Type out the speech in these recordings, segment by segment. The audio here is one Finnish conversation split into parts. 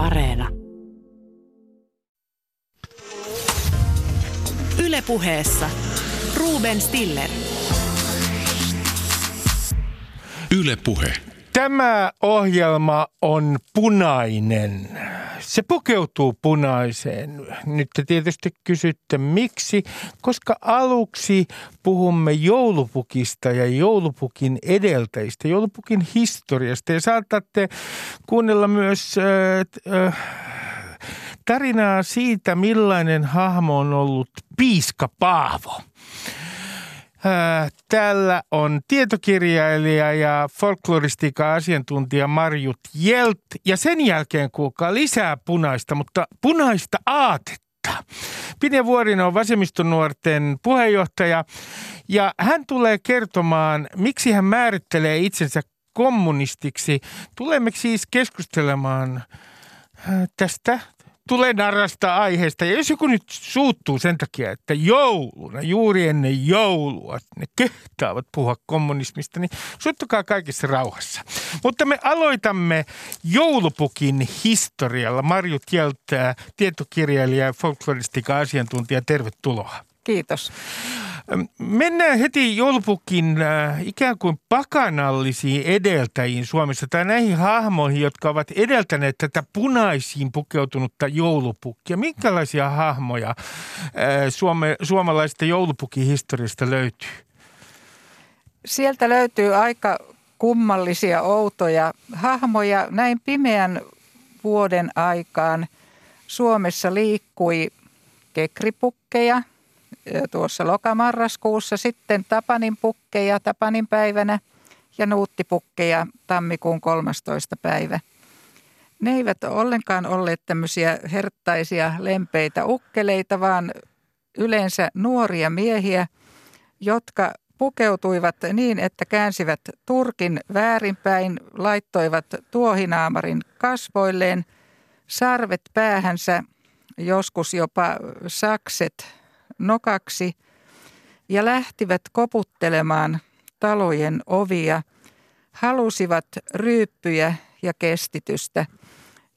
Areena. Ylepuheessa Ruben Stiller. Ylepuhe. Tämä ohjelma on punainen. Se pukeutuu punaiseen. Nyt te tietysti kysytte miksi, koska aluksi puhumme joulupukista ja joulupukin edeltäjistä, joulupukin historiasta. Ja saatatte kuunnella myös äh, äh, tarinaa siitä, millainen hahmo on ollut Piiska Paavo. Täällä on tietokirjailija ja folkloristiikan asiantuntija Marjut Jelt. Ja sen jälkeen kuulkaa lisää punaista, mutta punaista aatetta. Pinja Vuorinen on vasemmistonuorten puheenjohtaja ja hän tulee kertomaan, miksi hän määrittelee itsensä kommunistiksi. Tulemme siis keskustelemaan tästä tulee narrasta aiheesta. Ja jos joku nyt suuttuu sen takia, että jouluna, juuri ennen joulua, ne kehtaavat puhua kommunismista, niin suuttukaa kaikissa rauhassa. Mutta me aloitamme joulupukin historialla. Marju Tieltää, tietokirjailija ja folkloristiikan asiantuntija, tervetuloa. Kiitos. Mennään heti joulupukin äh, ikään kuin pakanallisiin edeltäjiin Suomessa tai näihin hahmoihin, jotka ovat edeltäneet tätä punaisiin pukeutunutta joulupukkia. Minkälaisia hahmoja äh, suome, suomalaisesta joulupukin historiasta löytyy? Sieltä löytyy aika kummallisia, outoja hahmoja. Näin pimeän vuoden aikaan Suomessa liikkui kekripukkeja – tuossa lokamarraskuussa, sitten Tapanin pukkeja Tapanin päivänä ja nuuttipukkeja tammikuun 13. päivä. Ne eivät ollenkaan olleet tämmöisiä herttaisia, lempeitä ukkeleita, vaan yleensä nuoria miehiä, jotka pukeutuivat niin, että käänsivät turkin väärinpäin, laittoivat tuohinaamarin kasvoilleen, sarvet päähänsä, joskus jopa sakset nokaksi ja lähtivät koputtelemaan talojen ovia, halusivat ryyppyjä ja kestitystä.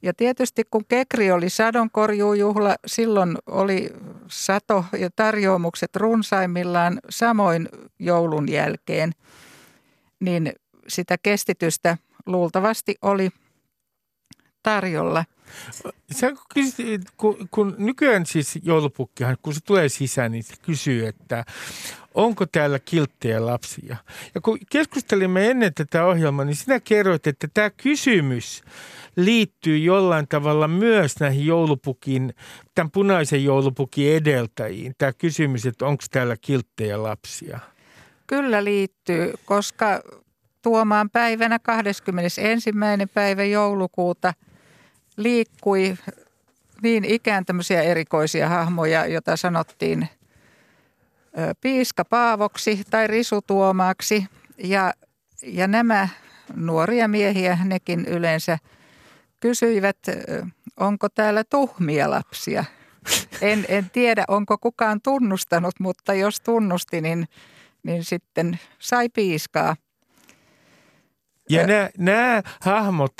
Ja tietysti kun Kekri oli sadonkorjuujuhla, silloin oli sato ja tarjoamukset runsaimmillaan samoin joulun jälkeen, niin sitä kestitystä luultavasti oli tarjolla. Sä kysyt, kun, kun nykyään siis joulupukkihan, kun se tulee sisään, niin se kysyy, että onko täällä kilttejä lapsia. Ja kun keskustelimme ennen tätä ohjelmaa, niin sinä kerroit, että tämä kysymys liittyy jollain tavalla myös näihin joulupukin, tämän punaisen joulupukin edeltäjiin. Tämä kysymys, että onko täällä kilttejä lapsia. Kyllä liittyy, koska tuomaan päivänä 21. päivä joulukuuta – liikkui niin ikään tämmöisiä erikoisia hahmoja, joita sanottiin piiska Paavoksi tai risutuomaaksi. Ja, ja nämä nuoria miehiä, nekin yleensä kysyivät, onko täällä tuhmia lapsia. En, en tiedä, onko kukaan tunnustanut, mutta jos tunnusti, niin, niin sitten sai piiskaa. Ja nämä, hahmot,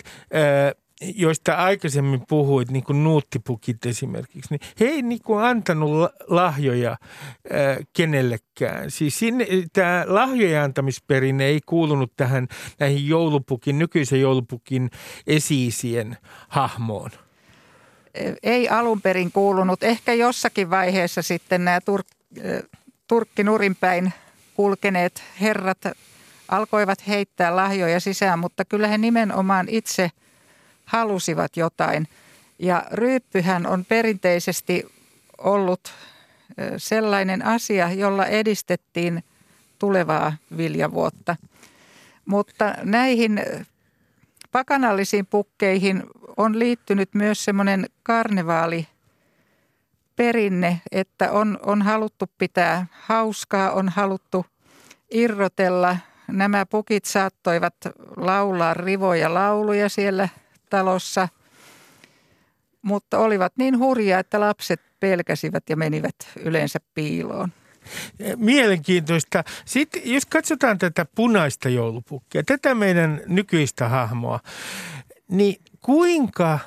joista aikaisemmin puhuit, niin kuin nuuttipukit esimerkiksi, niin he ei niin kuin antanut lahjoja ää, kenellekään. Siis sinne, tämä lahjojen antamisperinne ei kuulunut tähän näihin joulupukin, nykyisen joulupukin esiisien hahmoon. Ei alun perin kuulunut. Ehkä jossakin vaiheessa sitten nämä tur- turkkinurinpäin kulkeneet herrat alkoivat heittää lahjoja sisään, mutta kyllä he nimenomaan itse – halusivat jotain. Ja ryyppyhän on perinteisesti ollut sellainen asia, jolla edistettiin tulevaa viljavuotta. Mutta näihin pakanallisiin pukkeihin on liittynyt myös semmoinen karnevaali perinne, että on, on haluttu pitää hauskaa, on haluttu irrotella. Nämä pukit saattoivat laulaa rivoja lauluja siellä talossa, mutta olivat niin hurjia, että lapset pelkäsivät ja menivät yleensä piiloon. Mielenkiintoista. Sitten jos katsotaan tätä punaista joulupukkia, tätä meidän nykyistä hahmoa, niin kuinka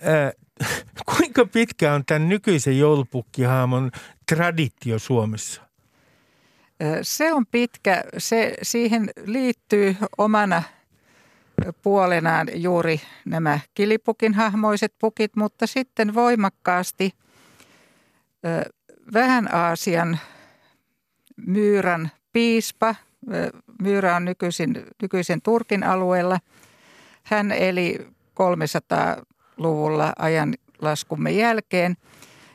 kuinka pitkä on tämän nykyisen joulupukkihaamon traditio Suomessa? Se on pitkä. Se, siihen liittyy omana puolenaan juuri nämä kilipukin hahmoiset pukit, mutta sitten voimakkaasti vähän Aasian myyrän piispa. Myyrä on nykyisin, nykyisen Turkin alueella. Hän eli 300-luvulla ajanlaskumme jälkeen.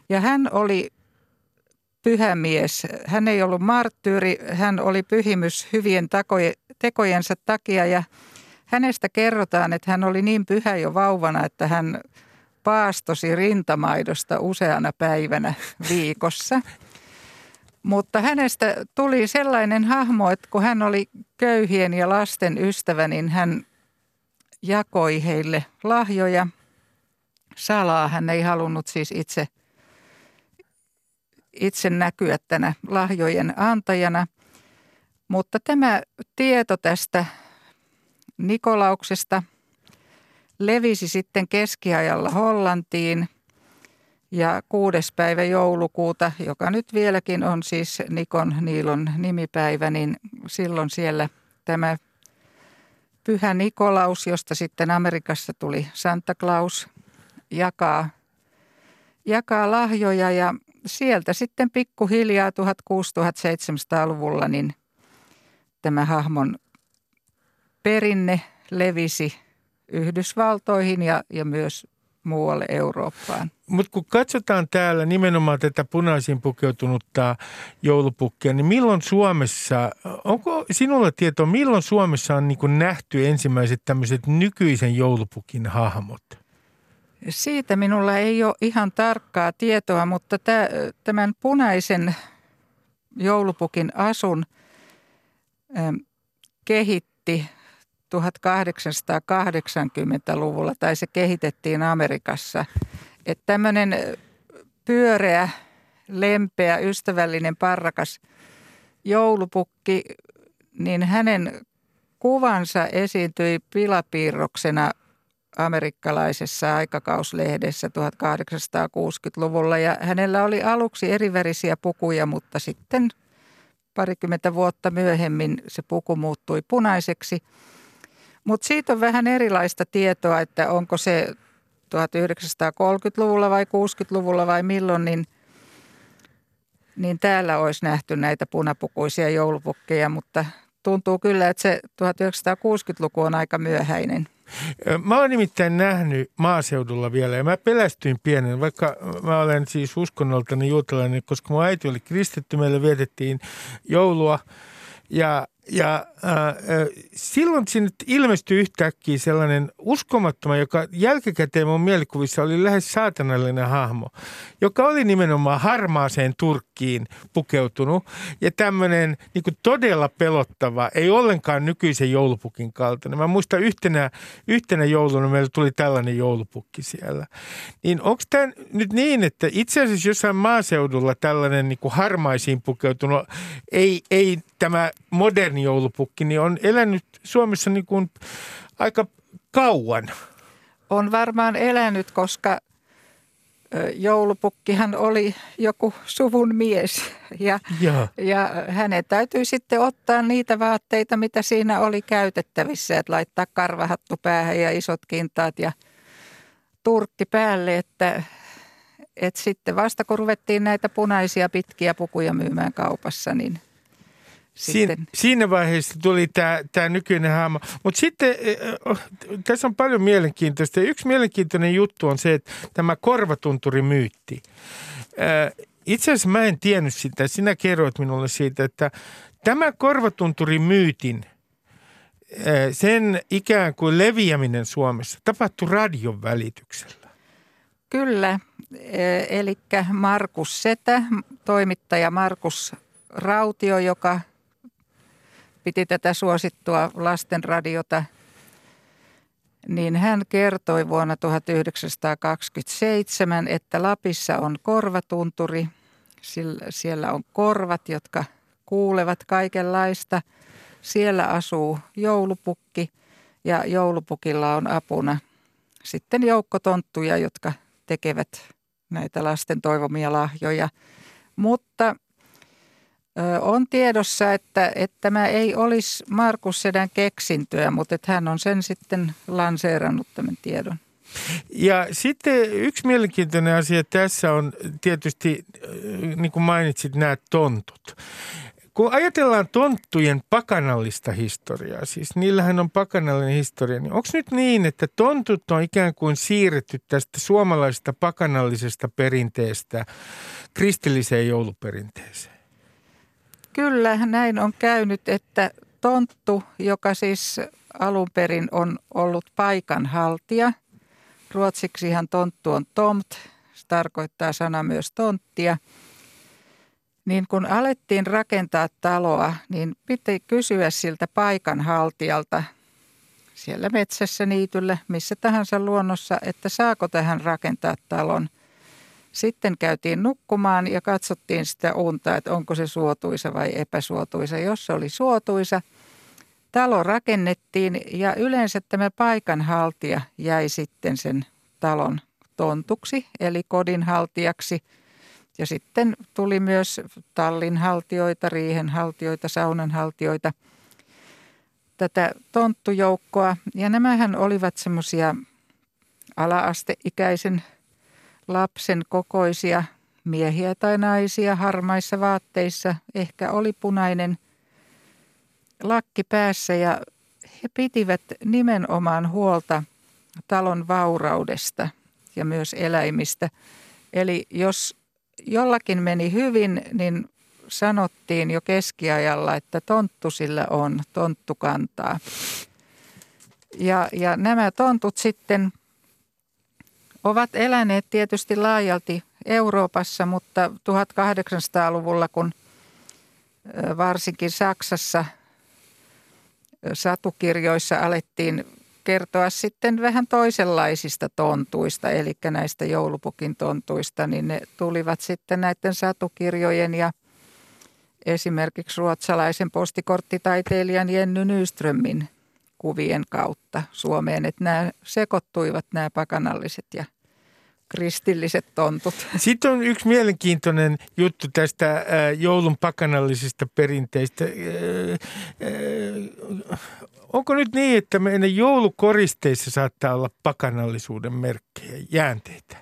Ja hän oli pyhämies. Hän ei ollut marttyyri, hän oli pyhimys hyvien tekojensa takia ja hänestä kerrotaan, että hän oli niin pyhä jo vauvana, että hän paastosi rintamaidosta useana päivänä viikossa. Mutta hänestä tuli sellainen hahmo, että kun hän oli köyhien ja lasten ystävä, niin hän jakoi heille lahjoja. Salaa hän ei halunnut siis itse, itse näkyä tänä lahjojen antajana. Mutta tämä tieto tästä Nikolauksesta. Levisi sitten keskiajalla Hollantiin. Ja kuudes päivä joulukuuta, joka nyt vieläkin on siis Nikon Niilon nimipäivä, niin silloin siellä tämä Pyhä Nikolaus, josta sitten Amerikassa tuli Santa Claus, jakaa, jakaa lahjoja. Ja sieltä sitten pikkuhiljaa 1600-1700-luvulla niin tämä hahmon perinne levisi Yhdysvaltoihin ja, ja myös muualle Eurooppaan. Mutta kun katsotaan täällä nimenomaan tätä punaisiin pukeutunutta joulupukkia, niin milloin Suomessa, onko sinulla tietoa, milloin Suomessa on niin nähty ensimmäiset tämmöiset nykyisen joulupukin hahmot? Siitä minulla ei ole ihan tarkkaa tietoa, mutta tämän punaisen joulupukin asun kehitti 1880-luvulla tai se kehitettiin Amerikassa. Että tämmöinen pyöreä, lempeä, ystävällinen, parrakas joulupukki, niin hänen kuvansa esiintyi pilapiirroksena amerikkalaisessa aikakauslehdessä 1860-luvulla ja hänellä oli aluksi erivärisiä pukuja, mutta sitten parikymmentä vuotta myöhemmin se puku muuttui punaiseksi – mutta siitä on vähän erilaista tietoa, että onko se 1930-luvulla vai 60-luvulla vai milloin, niin, niin täällä olisi nähty näitä punapukuisia joulupukkeja, mutta tuntuu kyllä, että se 1960-luku on aika myöhäinen. Mä oon nimittäin nähnyt maaseudulla vielä ja mä pelästyin pienen, vaikka mä olen siis uskonnoltani juutalainen, koska mun äiti oli kristitty, meille vietettiin joulua ja ja äh, silloin sinne ilmestyi yhtäkkiä sellainen uskomattoman, joka jälkikäteen mun mielikuvissa oli lähes saatanallinen hahmo, joka oli nimenomaan harmaaseen Turkkiin pukeutunut ja tämmöinen niin todella pelottava, ei ollenkaan nykyisen joulupukin kaltainen. Mä muistan yhtenä, yhtenä jouluna meillä tuli tällainen joulupukki siellä. Niin onko tämä nyt niin, että itse asiassa jossain maaseudulla tällainen niin harmaisiin pukeutunut, ei, ei tämä moderni joulupukki niin on elänyt Suomessa niin kuin aika kauan. On varmaan elänyt, koska joulupukkihan oli joku suvun mies ja, ja. ja hänen täytyy sitten ottaa niitä vaatteita, mitä siinä oli käytettävissä, että laittaa karvahattu päähän ja isot kintaat ja turkki päälle, että, että sitten vasta kun ruvettiin näitä punaisia pitkiä pukuja myymään kaupassa, niin Siin, siinä vaiheessa tuli tämä, tämä nykyinen hahmo. Mutta sitten äh, tässä on paljon mielenkiintoista. Yksi mielenkiintoinen juttu on se, että tämä korvatunturimyytti. Äh, itse asiassa mä en tiennyt sitä. Sinä kerroit minulle siitä, että tämä korvatunturimyytin sen ikään kuin leviäminen Suomessa tapahtui radion välityksellä. Kyllä, eli Markus Setä, toimittaja Markus Rautio, joka piti tätä suosittua lastenradiota, niin hän kertoi vuonna 1927, että Lapissa on korvatunturi. Siellä on korvat, jotka kuulevat kaikenlaista. Siellä asuu joulupukki ja joulupukilla on apuna sitten joukkotonttuja, jotka tekevät näitä lasten toivomia lahjoja. Mutta on tiedossa, että, että tämä ei olisi Markus Sedän keksintöä, mutta että hän on sen sitten lanseerannut tämän tiedon. Ja sitten yksi mielenkiintoinen asia tässä on tietysti, niin kuin mainitsit, nämä tontut. Kun ajatellaan tonttujen pakanallista historiaa, siis niillähän on pakanallinen historia, niin onko nyt niin, että tontut on ikään kuin siirretty tästä suomalaisesta pakanallisesta perinteestä kristilliseen jouluperinteeseen? Kyllä, näin on käynyt, että tonttu, joka siis alun perin on ollut paikanhaltija, ruotsiksihan tonttu on tomt, se tarkoittaa sana myös tonttia – niin kun alettiin rakentaa taloa, niin piti kysyä siltä paikanhaltijalta siellä metsässä, niityllä, missä tahansa luonnossa, että saako tähän rakentaa talon. Sitten käytiin nukkumaan ja katsottiin sitä unta, että onko se suotuisa vai epäsuotuisa. Jos se oli suotuisa, talo rakennettiin ja yleensä tämä paikanhaltija jäi sitten sen talon tontuksi, eli kodinhaltijaksi – ja sitten tuli myös tallinhaltioita, riihenhaltioita, saunanhaltioita, tätä tonttujoukkoa. Ja nämähän olivat semmoisia alaasteikäisen lapsen kokoisia miehiä tai naisia harmaissa vaatteissa. Ehkä oli punainen lakki päässä ja he pitivät nimenomaan huolta talon vauraudesta ja myös eläimistä. Eli jos jollakin meni hyvin, niin sanottiin jo keskiajalla, että tonttu sillä on, tonttu kantaa. Ja, ja nämä tontut sitten ovat eläneet tietysti laajalti Euroopassa, mutta 1800-luvulla, kun varsinkin Saksassa satukirjoissa alettiin kertoa sitten vähän toisenlaisista tontuista, eli näistä joulupukin tontuista, niin ne tulivat sitten näiden satukirjojen ja esimerkiksi ruotsalaisen postikorttitaiteilijan Jenny Nyströmin kuvien kautta Suomeen, että nämä sekoittuivat nämä pakanalliset ja kristilliset tontut. Sitten on yksi mielenkiintoinen juttu tästä äh, joulun pakanallisista perinteistä. Äh, äh, onko nyt niin, että meidän joulukoristeissa saattaa olla pakanallisuuden merkkejä, jäänteitä?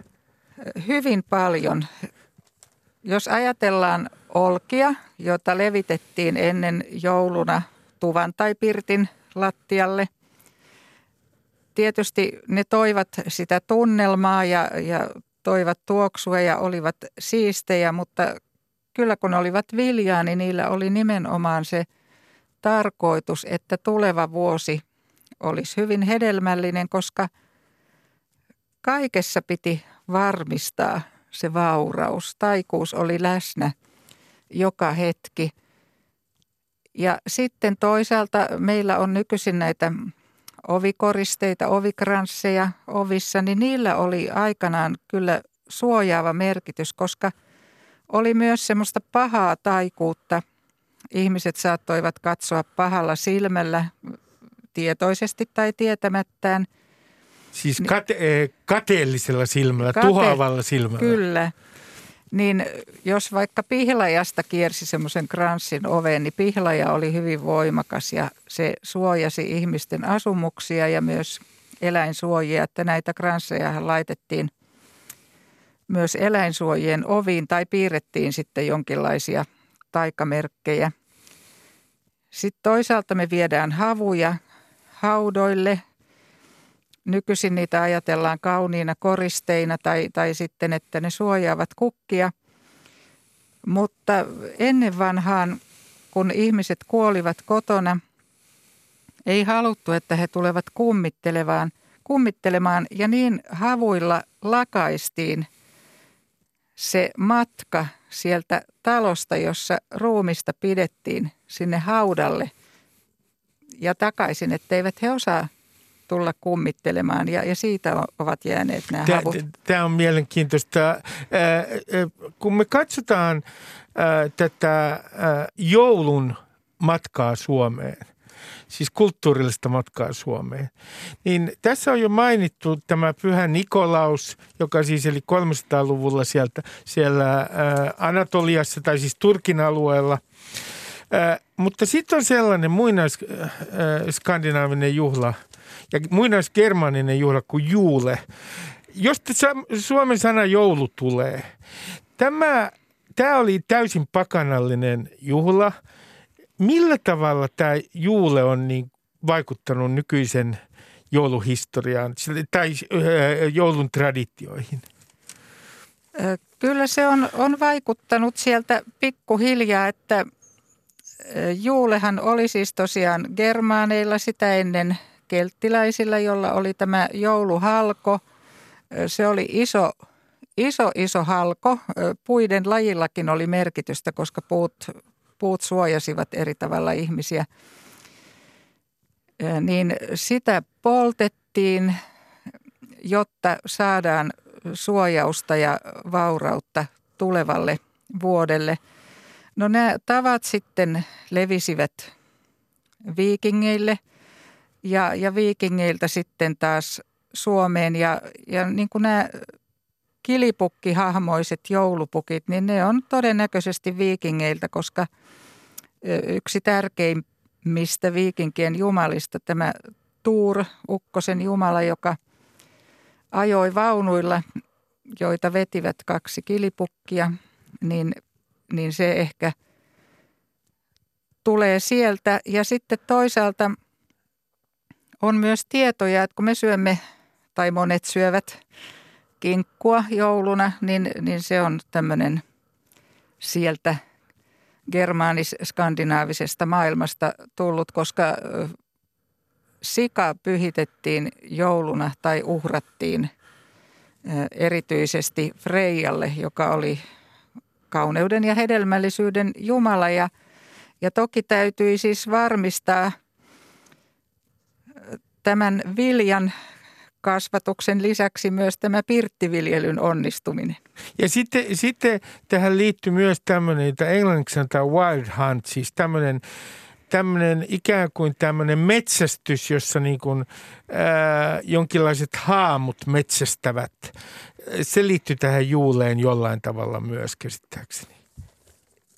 Hyvin paljon. Jos ajatellaan olkia, jota levitettiin ennen jouluna tuvan tai pirtin lattialle – tietysti ne toivat sitä tunnelmaa ja, ja toivat tuoksua ja olivat siistejä, mutta kyllä kun olivat viljaa, niin niillä oli nimenomaan se tarkoitus, että tuleva vuosi olisi hyvin hedelmällinen, koska kaikessa piti varmistaa se vauraus. Taikuus oli läsnä joka hetki. Ja sitten toisaalta meillä on nykyisin näitä ovikoristeita, ovikransseja ovissa, niin niillä oli aikanaan kyllä suojaava merkitys, koska oli myös semmoista pahaa taikuutta. Ihmiset saattoivat katsoa pahalla silmällä tietoisesti tai tietämättään. Siis kate- eh, kateellisella silmällä, kate- tuhoavalla silmällä. Kyllä niin jos vaikka pihlajasta kiersi semmoisen kranssin oveen, niin pihlaja oli hyvin voimakas ja se suojasi ihmisten asumuksia ja myös eläinsuojia, että näitä kransseja laitettiin myös eläinsuojien oviin tai piirrettiin sitten jonkinlaisia taikamerkkejä. Sitten toisaalta me viedään havuja haudoille – Nykyisin niitä ajatellaan kauniina koristeina tai, tai sitten, että ne suojaavat kukkia. Mutta ennen vanhaan, kun ihmiset kuolivat kotona, ei haluttu, että he tulevat kummittelemaan, kummittelemaan ja niin havuilla lakaistiin se matka sieltä talosta, jossa ruumista pidettiin sinne haudalle ja takaisin, etteivät he osaa tulla kummittelemaan ja, ja siitä ovat jääneet nämä tämä, havut. Tämä on mielenkiintoista. Kun me katsotaan tätä joulun matkaa Suomeen, siis kulttuurillista matkaa Suomeen. Niin tässä on jo mainittu tämä Pyhä Nikolaus, joka siis eli 300-luvulla sieltä, siellä Anatoliassa tai siis Turkin alueella. Mutta sitten on sellainen muinais-skandinaavinen juhla ja muinaisgermaninen juhla kuin juule. Jos suomen sana joulu tulee, tämä, tämä oli täysin pakanallinen juhla – Millä tavalla tämä juule on niin vaikuttanut nykyisen jouluhistoriaan tai joulun traditioihin? Kyllä se on, on vaikuttanut sieltä pikkuhiljaa, että juulehan oli siis tosiaan germaaneilla sitä ennen kelttiläisillä, jolla oli tämä jouluhalko. Se oli iso, iso, iso halko. Puiden lajillakin oli merkitystä, koska puut puut suojasivat eri tavalla ihmisiä, niin sitä poltettiin, jotta saadaan suojausta ja vaurautta tulevalle vuodelle. No nämä tavat sitten levisivät viikingeille ja, ja viikingeiltä sitten taas Suomeen. Ja, ja niin kuin nämä kilipukkihahmoiset joulupukit, niin ne on todennäköisesti viikingeiltä, koska yksi tärkeimmistä viikinkien jumalista, tämä Tuur, ukkosen jumala, joka ajoi vaunuilla, joita vetivät kaksi kilipukkia, niin, niin se ehkä tulee sieltä. Ja sitten toisaalta on myös tietoja, että kun me syömme, tai monet syövät kinkkua jouluna, niin, niin se on tämmöinen sieltä germaanis-skandinaavisesta maailmasta tullut, koska sika pyhitettiin jouluna tai uhrattiin erityisesti Freijalle, joka oli kauneuden ja hedelmällisyyden Jumala. Ja, ja toki täytyi siis varmistaa tämän viljan kasvatuksen lisäksi myös tämä pirttiviljelyn onnistuminen. Ja sitten, sitten tähän liittyy myös tämmöinen, että englanniksi sanotaan wild hunt, siis tämmöinen tämmöinen ikään kuin tämmöinen metsästys, jossa niin kuin, ää, jonkinlaiset haamut metsästävät. Se liittyy tähän juuleen jollain tavalla myös käsittääkseni.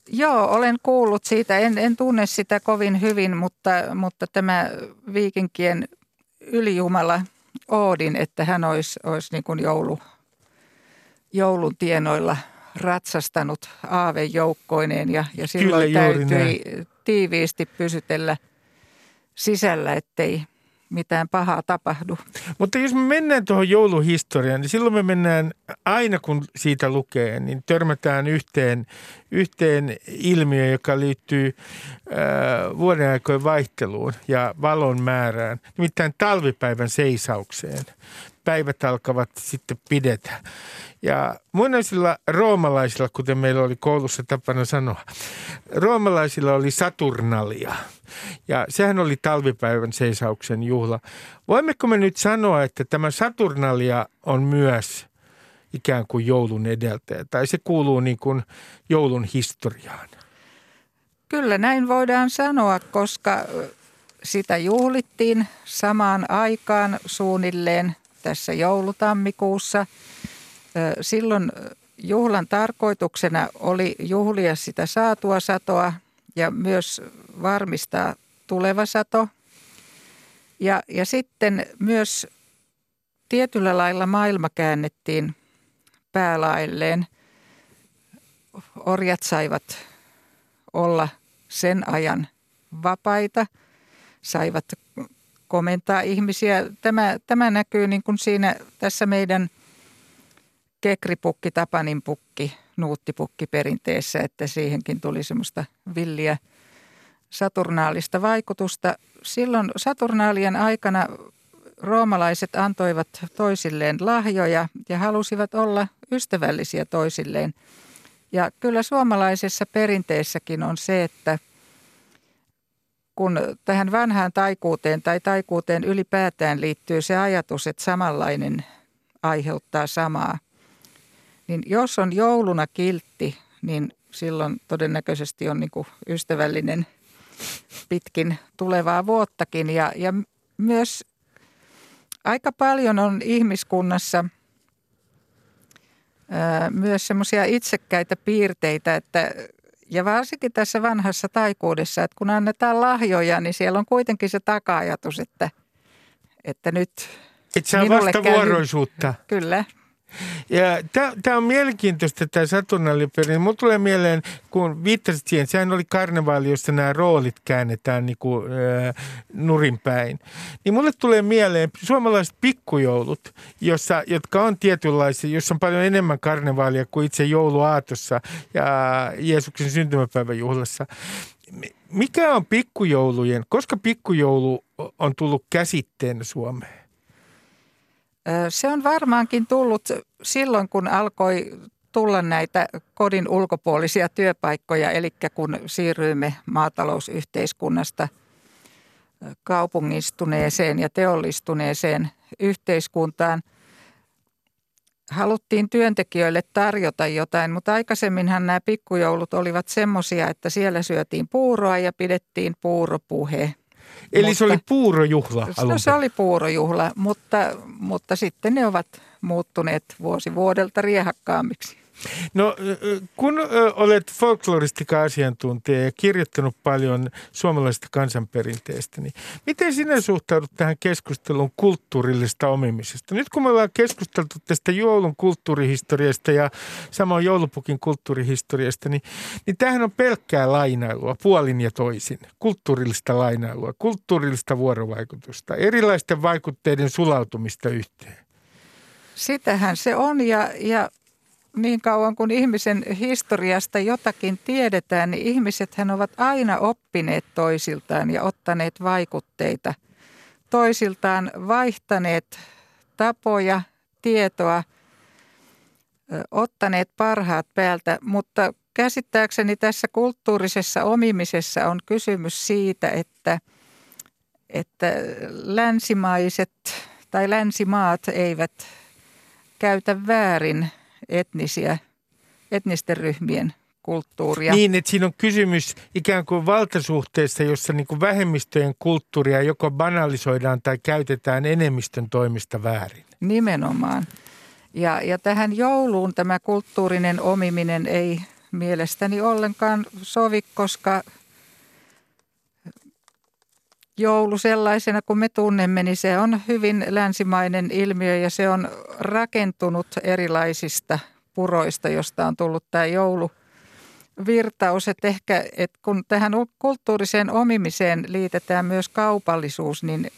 Joo, olen kuullut siitä. En, en tunne sitä kovin hyvin, mutta, mutta tämä viikinkien ylijumala – Oodin, että hän olisi, olisi niin kuin joulu, joulun tienoilla ratsastanut aavejoukkoineen ja, ja silloin Kyllä, täytyi näin. tiiviisti pysytellä sisällä, ettei mitään pahaa tapahdu. Mutta jos me mennään tuohon jouluhistoriaan, niin silloin me mennään aina kun siitä lukee, niin törmätään yhteen, yhteen ilmiöön, joka liittyy äh, vuoden aikojen vaihteluun ja valon määrään, nimittäin talvipäivän seisaukseen. Päivät alkavat sitten pidetä. Ja muinaisilla roomalaisilla, kuten meillä oli koulussa tapana sanoa, roomalaisilla oli Saturnalia. Ja sehän oli talvipäivän seisauksen juhla. Voimmeko me nyt sanoa, että tämä Saturnalia on myös ikään kuin joulun edeltäjä, tai se kuuluu niin kuin joulun historiaan? Kyllä näin voidaan sanoa, koska sitä juhlittiin samaan aikaan suunnilleen tässä joulutammikuussa – Silloin juhlan tarkoituksena oli juhlia sitä saatua satoa ja myös varmistaa tuleva sato. Ja, ja sitten myös tietyllä lailla maailma käännettiin päälailleen. Orjat saivat olla sen ajan vapaita, saivat komentaa ihmisiä. Tämä, tämä näkyy niin kuin siinä tässä meidän – kekripukki, tapaninpukki, nuuttipukki perinteessä, että siihenkin tuli semmoista villiä saturnaalista vaikutusta. Silloin Saturnaalien aikana roomalaiset antoivat toisilleen lahjoja ja halusivat olla ystävällisiä toisilleen. Ja kyllä suomalaisessa perinteessäkin on se, että kun tähän vanhaan taikuuteen tai taikuuteen ylipäätään liittyy se ajatus, että samanlainen aiheuttaa samaa, niin jos on jouluna kiltti, niin silloin todennäköisesti on niin ystävällinen pitkin tulevaa vuottakin. Ja, ja myös aika paljon on ihmiskunnassa ää, myös semmoisia itsekkäitä piirteitä, että ja varsinkin tässä vanhassa taikuudessa, että kun annetaan lahjoja, niin siellä on kuitenkin se taka-ajatus, että, että nyt Että se on vastavuoroisuutta. Käy, kyllä. Tämä on mielenkiintoista tämä Saturnaliperi. Mulla tulee mieleen, kun viittasit siihen, sehän oli karnevaali, jossa nämä roolit käännetään niin kuin, äh, nurinpäin. Niin mulle tulee mieleen suomalaiset pikkujoulut, jossa, jotka on tietynlaisia, jossa on paljon enemmän karnevaalia kuin itse jouluaatossa ja Jeesuksen syntymäpäiväjuhlassa. Mikä on pikkujoulujen, koska pikkujoulu on tullut käsitteen Suomeen? Se on varmaankin tullut silloin, kun alkoi tulla näitä kodin ulkopuolisia työpaikkoja, eli kun siirryimme maatalousyhteiskunnasta kaupungistuneeseen ja teollistuneeseen yhteiskuntaan. Haluttiin työntekijöille tarjota jotain, mutta aikaisemminhan nämä pikkujoulut olivat semmoisia, että siellä syötiin puuroa ja pidettiin puuropuhe – Eli mutta, se oli puurojuhla alun No se oli puurojuhla, mutta, mutta sitten ne ovat muuttuneet vuosi vuodelta riehakkaammiksi. No kun olet folkloristika-asiantuntija ja kirjoittanut paljon suomalaisesta kansanperinteestä, niin miten sinä suhtaudut tähän keskusteluun kulttuurillista omimisesta? Nyt kun me ollaan keskusteltu tästä joulun kulttuurihistoriasta ja samoin joulupukin kulttuurihistoriasta, niin, niin tämähän on pelkkää lainailua puolin ja toisin. Kulttuurillista lainailua, kulttuurillista vuorovaikutusta, erilaisten vaikutteiden sulautumista yhteen. Sitähän se on ja, ja niin kauan kuin ihmisen historiasta jotakin tiedetään, niin ihmisethän ovat aina oppineet toisiltaan ja ottaneet vaikutteita. Toisiltaan, vaihtaneet tapoja, tietoa, ottaneet parhaat päältä, mutta käsittääkseni tässä kulttuurisessa omimisessa on kysymys siitä, että, että länsimaiset tai länsimaat eivät käytä väärin etnisiä, etnisten ryhmien kulttuuria. Niin, että siinä on kysymys ikään kuin valtasuhteessa, jossa niin kuin vähemmistöjen kulttuuria joko banalisoidaan tai käytetään enemmistön toimista väärin. Nimenomaan. Ja, ja tähän jouluun tämä kulttuurinen omiminen ei mielestäni ollenkaan sovi, koska joulu sellaisena kuin me tunnemme, niin se on hyvin länsimainen ilmiö ja se on rakentunut erilaisista puroista, josta on tullut tämä joulu virtaus, että ehkä että kun tähän kulttuuriseen omimiseen liitetään myös kaupallisuus, niin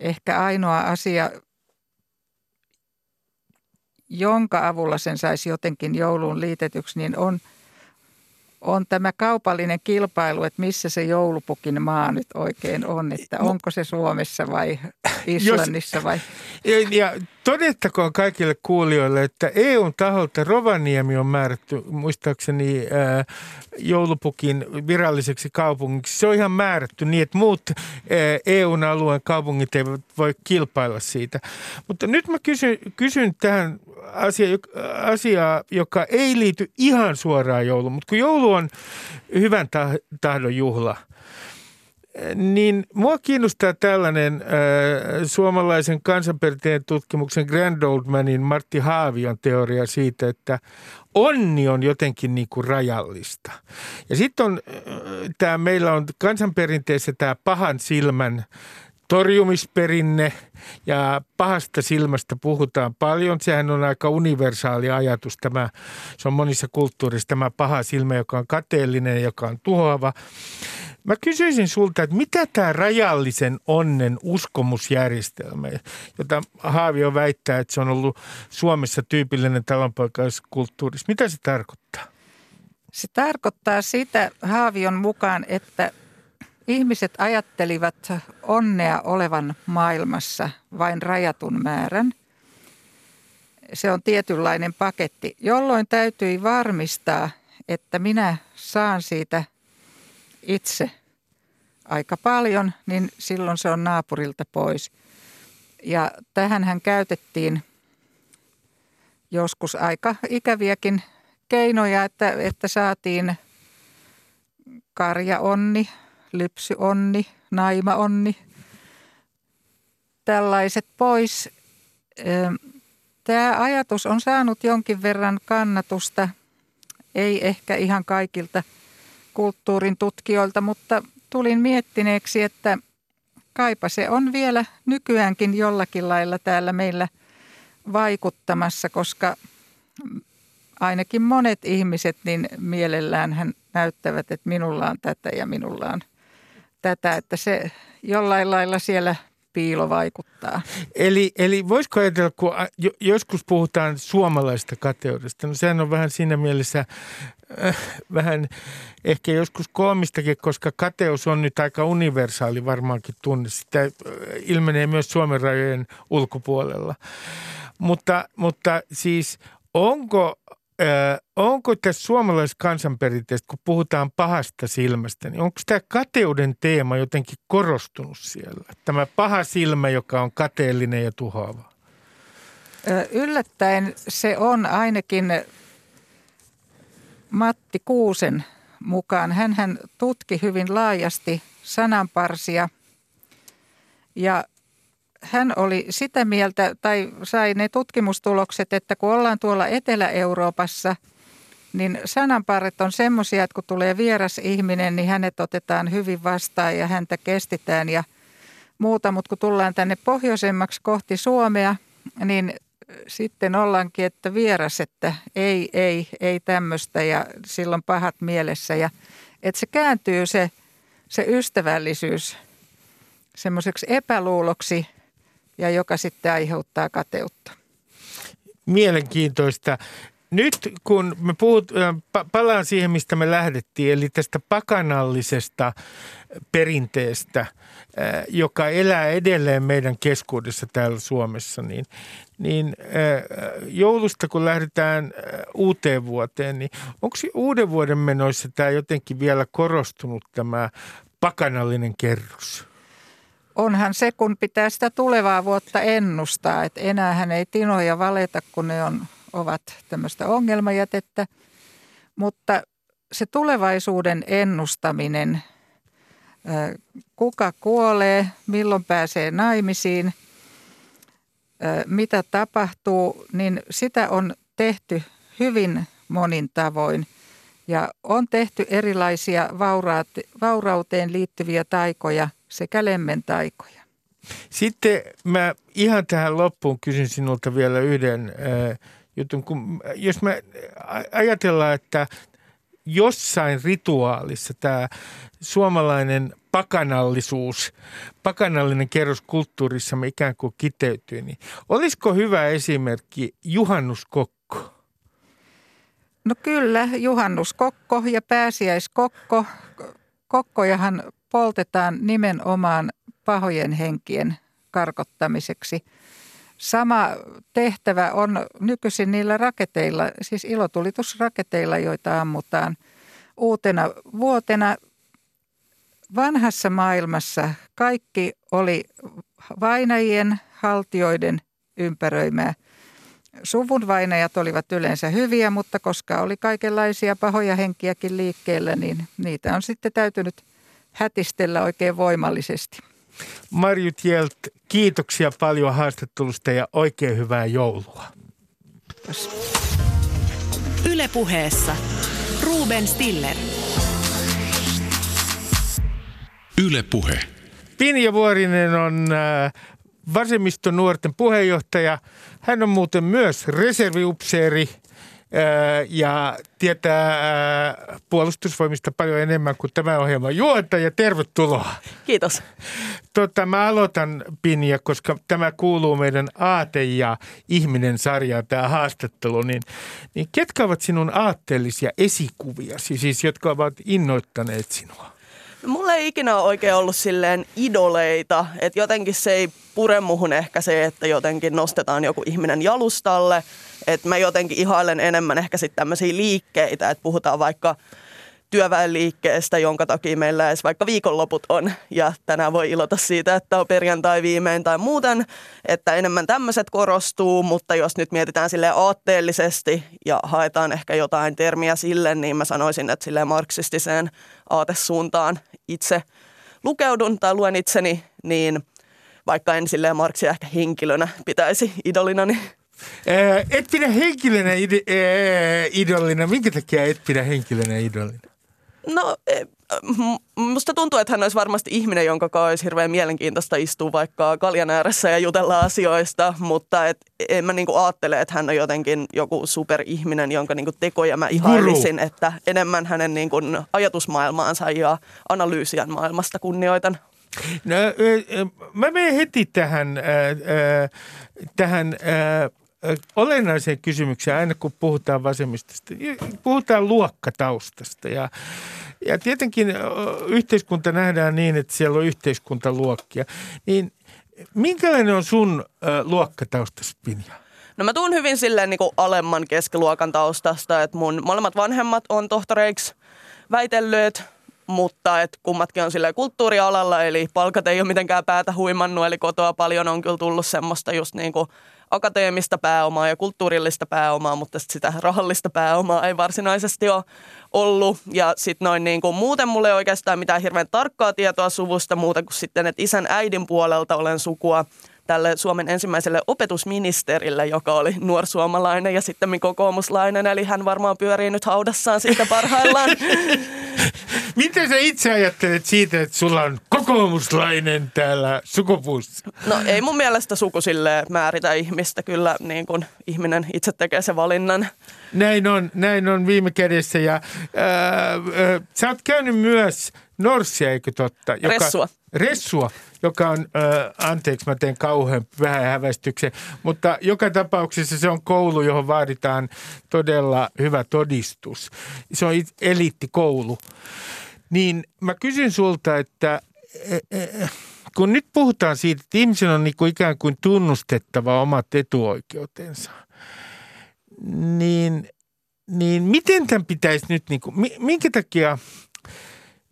ehkä ainoa asia, jonka avulla sen saisi jotenkin jouluun liitetyksi, niin on – on tämä kaupallinen kilpailu, että missä se joulupukin maa nyt oikein on, että no. onko se Suomessa vai Islannissa vai? Ja, ja todettakoon kaikille kuulijoille, että EUn taholta Rovaniemi on määrätty muistaakseni ää, joulupukin viralliseksi kaupungiksi. Se on ihan määrätty niin, että muut ää, EUn alueen kaupungit eivät voi kilpailla siitä. Mutta nyt mä kysyn, kysyn tähän asia, asiaa, joka ei liity ihan suoraan jouluun, mutta kun joulu on hyvän tahdon juhla, niin mua kiinnostaa tällainen äh, suomalaisen kansanperinteen tutkimuksen Grand Oldmanin Martti Haavion teoria siitä, että onni on jotenkin niin kuin rajallista. Ja sitten on, äh, tämä meillä on kansanperinteessä tämä pahan silmän torjumisperinne ja pahasta silmästä puhutaan paljon. Sehän on aika universaali ajatus tämä, se on monissa kulttuurissa tämä paha silmä, joka on kateellinen, joka on tuhoava. Mä kysyisin sulta, että mitä tämä rajallisen onnen uskomusjärjestelmä, jota Haavio väittää, että se on ollut Suomessa tyypillinen talonpoikaiskulttuurissa, mitä se tarkoittaa? Se tarkoittaa sitä Haavion mukaan, että Ihmiset ajattelivat onnea olevan maailmassa vain rajatun määrän. Se on tietynlainen paketti, jolloin täytyi varmistaa, että minä saan siitä itse aika paljon, niin silloin se on naapurilta pois. Ja tähän hän käytettiin joskus aika ikäviäkin keinoja, että, että saatiin karjaonni – lypsyonni, naimaonni, tällaiset pois. Tämä ajatus on saanut jonkin verran kannatusta, ei ehkä ihan kaikilta kulttuurin tutkijoilta, mutta tulin miettineeksi, että kaipa se on vielä nykyäänkin jollakin lailla täällä meillä vaikuttamassa, koska ainakin monet ihmiset niin mielellään hän näyttävät, että minulla on tätä ja minulla on tätä, että se jollain lailla siellä piilo vaikuttaa. Eli, eli voisiko ajatella, kun joskus puhutaan suomalaista kateudesta, no sehän on vähän siinä mielessä äh, vähän ehkä joskus koomistakin, koska kateus on nyt aika universaali varmaankin tunne. Sitä äh, ilmenee myös Suomen rajojen ulkopuolella. Mutta, mutta siis onko onko tässä suomalaisessa kansanperinteessä, kun puhutaan pahasta silmästä, niin onko tämä kateuden teema jotenkin korostunut siellä? Tämä paha silmä, joka on kateellinen ja tuhoava. Yllättäen se on ainakin Matti Kuusen mukaan. hän tutki hyvin laajasti sananparsia ja hän oli sitä mieltä, tai sai ne tutkimustulokset, että kun ollaan tuolla Etelä-Euroopassa, niin sananparret on semmoisia, että kun tulee vieras ihminen, niin hänet otetaan hyvin vastaan ja häntä kestitään ja muuta. Mutta kun tullaan tänne pohjoisemmaksi kohti Suomea, niin sitten ollaankin, että vieras, että ei, ei, ei tämmöistä ja silloin pahat mielessä. Ja että se kääntyy se, se ystävällisyys semmoiseksi epäluuloksi – ja joka sitten aiheuttaa kateutta. Mielenkiintoista. Nyt kun me puhut, palaan siihen, mistä me lähdettiin, eli tästä pakanallisesta perinteestä, joka elää edelleen meidän keskuudessa täällä Suomessa, niin, niin joulusta kun lähdetään uuteen vuoteen, niin onko uuden vuoden menoissa tämä jotenkin vielä korostunut tämä pakanallinen kerros? Onhan se, kun pitää sitä tulevaa vuotta ennustaa, että enää hän ei tinoja valeta, kun ne on, ovat tämmöistä ongelmajätettä. Mutta se tulevaisuuden ennustaminen, kuka kuolee, milloin pääsee naimisiin, mitä tapahtuu, niin sitä on tehty hyvin monin tavoin. Ja on tehty erilaisia vaurauteen liittyviä taikoja – sekä lemmentaikoja. Sitten mä ihan tähän loppuun kysyn sinulta vielä yhden äh, jutun. Kun, jos me ajatellaan, että jossain rituaalissa tämä suomalainen pakanallisuus, pakanallinen kerros kulttuurissamme ikään kuin kiteytyy, niin olisiko hyvä esimerkki juhannuskokko? No kyllä, juhannuskokko ja pääsiäiskokko. Kokkojahan poltetaan nimenomaan pahojen henkien karkottamiseksi. Sama tehtävä on nykyisin niillä raketeilla, siis ilotulitusraketeilla, joita ammutaan uutena vuotena. Vanhassa maailmassa kaikki oli vainajien, haltioiden ympäröimää. Suvun vainajat olivat yleensä hyviä, mutta koska oli kaikenlaisia pahoja henkiäkin liikkeellä, niin niitä on sitten täytynyt – hätistellä oikein voimallisesti. Marjut Jelt, kiitoksia paljon haastattelusta ja oikein hyvää joulua. Ylepuheessa Ruben Stiller. Ylepuhe. Pinja Vuorinen on äh, vasemmiston nuorten puheenjohtaja. Hän on muuten myös reserviupseeri ja tietää puolustusvoimista paljon enemmän kuin tämä ohjelma. Juontaja, tervetuloa. Kiitos. Tota, mä aloitan Pinja, koska tämä kuuluu meidän aate ja ihminen sarjaan tämä haastattelu. Niin, niin ketkä ovat sinun aatteellisia esikuvia, siis jotka ovat innoittaneet sinua? No, mulla ei ikinä ole oikein ollut silleen idoleita, että jotenkin se ei pure muhun ehkä se, että jotenkin nostetaan joku ihminen jalustalle. Että mä jotenkin ihailen enemmän ehkä sitten tämmöisiä liikkeitä, että puhutaan vaikka työväenliikkeestä, jonka takia meillä edes vaikka viikonloput on. Ja tänään voi ilota siitä, että on perjantai viimein tai muuten, että enemmän tämmöiset korostuu, mutta jos nyt mietitään sille aatteellisesti ja haetaan ehkä jotain termiä sille, niin mä sanoisin, että sille marksistiseen aatesuuntaan itse lukeudun tai luen itseni, niin vaikka en silleen Marksia ehkä henkilönä pitäisi idolina, niin et pidä henkilönä ide, idolina. Minkä takia et pidä henkilönä idolina? No, e, musta tuntuu, että hän olisi varmasti ihminen, jonka kanssa olisi hirveän mielenkiintoista istua vaikka kaljan ääressä ja jutella asioista, mutta et en mä niinku ajattele, että hän on jotenkin joku superihminen, jonka niinku tekoja mä ihailisin, Guru. että enemmän hänen niinku ajatusmaailmaansa ja analyysian maailmasta kunnioitan. No, mä menen heti tähän, äh, äh, tähän äh, olennaiseen kysymykseen aina kun puhutaan vasemmistosta. Puhutaan luokkataustasta ja, ja tietenkin yhteiskunta nähdään niin, että siellä on yhteiskuntaluokkia. Niin minkälainen on sun luokkatausta, Spinja? No mä tuun hyvin silleen niin kuin alemman keskiluokan taustasta, että mun molemmat vanhemmat on tohtoreiksi väitellyt, mutta et kummatkin on silleen kulttuurialalla, eli palkat ei ole mitenkään päätä huimannut, eli kotoa paljon on kyllä tullut semmoista just niin kuin akateemista pääomaa ja kulttuurillista pääomaa, mutta sitä rahallista pääomaa ei varsinaisesti ole ollut. Ja sitten noin niin kuin, muuten mulle ei oikeastaan mitään hirveän tarkkaa tietoa suvusta muuta kuin sitten, että isän äidin puolelta olen sukua tälle Suomen ensimmäiselle opetusministerille, joka oli nuorsuomalainen ja sitten kokoomuslainen, eli hän varmaan pyörii nyt haudassaan siitä parhaillaan. Miten sä itse ajattelet siitä, että sulla on kokoomuslainen täällä sukupuussa? No ei mun mielestä suku sille määritä ihmistä. Kyllä niin kun ihminen itse tekee sen valinnan. Näin on, näin on viime kädessä. Ja, ää, ää, sä oot käynyt myös Norssia, eikö totta? Joka, Ressua. Ressua, joka on, ää, anteeksi mä teen kauhean vähän hävästyksen, mutta joka tapauksessa se on koulu, johon vaaditaan todella hyvä todistus. Se on eliittikoulu. Niin mä kysyn sulta, että e, e, kun nyt puhutaan siitä, että ihmisen on niin kuin ikään kuin tunnustettava omat etuoikeutensa, niin, niin miten tämän pitäisi nyt, niin kuin, minkä takia –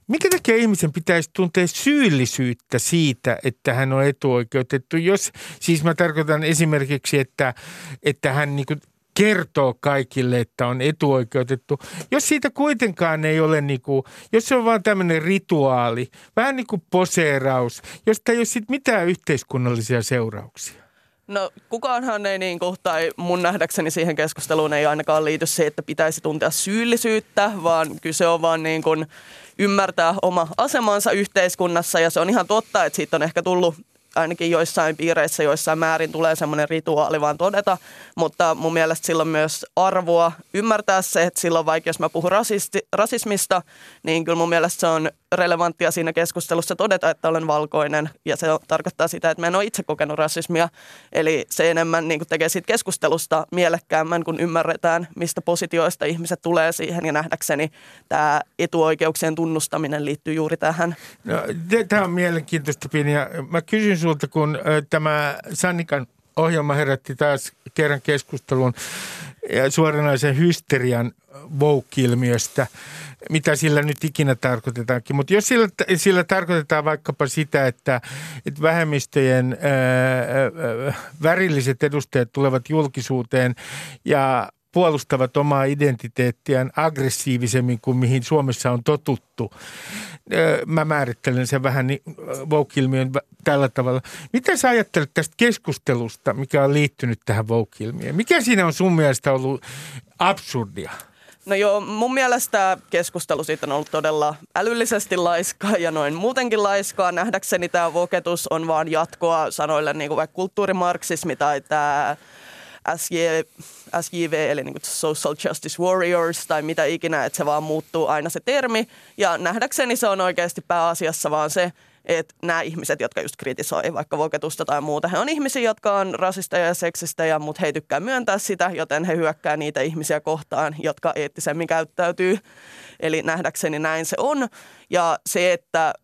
Minkä takia ihmisen pitäisi tuntea syyllisyyttä siitä, että hän on etuoikeutettu? Jos, siis mä tarkoitan esimerkiksi, että, että hän niin kuin kertoo kaikille, että on etuoikeutettu. Jos siitä kuitenkaan ei ole, niin kuin, jos se on vaan tämmöinen rituaali, vähän niin kuin poseeraus, josta ei ole sitten mitään yhteiskunnallisia seurauksia. No kukaanhan ei niin kuin, tai mun nähdäkseni siihen keskusteluun ei ainakaan liity se, että pitäisi tuntea syyllisyyttä, vaan kyse on vaan niin kuin ymmärtää oma asemansa yhteiskunnassa. Ja se on ihan totta, että siitä on ehkä tullut ainakin joissain piireissä, joissain määrin tulee semmoinen rituaali vaan todeta, mutta mun mielestä silloin myös arvoa ymmärtää se, että silloin vaikka jos mä puhun rasisti, rasismista, niin kyllä mun mielestä se on relevanttia siinä keskustelussa todeta, että olen valkoinen ja se tarkoittaa sitä, että mä en ole itse kokenut rasismia. Eli se enemmän niin kuin tekee siitä keskustelusta mielekkäämmän, kun ymmärretään, mistä positioista ihmiset tulee siihen ja nähdäkseni tämä etuoikeuksien tunnustaminen liittyy juuri tähän. No, tämä on mielenkiintoista, Pini. Mä kysyn sulta, kun tämä Sannikan ohjelma herätti taas kerran keskustelun suoranaisen hysterian woke-ilmiöstä, mitä sillä nyt ikinä tarkoitetaankin. Mutta jos sillä, sillä tarkoitetaan vaikkapa sitä, että, että vähemmistöjen ää, ää, värilliset edustajat tulevat julkisuuteen ja puolustavat omaa identiteettiään aggressiivisemmin kuin mihin Suomessa on totuttu. Mä määrittelen sen vähän niin voukilmiön tällä tavalla. Mitä sä ajattelet tästä keskustelusta, mikä on liittynyt tähän voukilmiöön? Mikä siinä on sun mielestä ollut absurdia? No joo, mun mielestä keskustelu siitä on ollut todella älyllisesti laiskaa ja noin muutenkin laiskaa. Nähdäkseni tämä voketus on vaan jatkoa sanoille niin kuin vaikka kulttuurimarksismi tai tämä SJV, eli niin Social Justice Warriors tai mitä ikinä, että se vaan muuttuu aina se termi. Ja nähdäkseni se on oikeasti pääasiassa vaan se, että nämä ihmiset, jotka just kritisoi vaikka voketusta tai muuta, he on ihmisiä, jotka on rasisteja ja seksistejä, mutta he ei tykkää myöntää sitä, joten he hyökkää niitä ihmisiä kohtaan, jotka eettisemmin käyttäytyy. Eli nähdäkseni näin se on. Ja se, että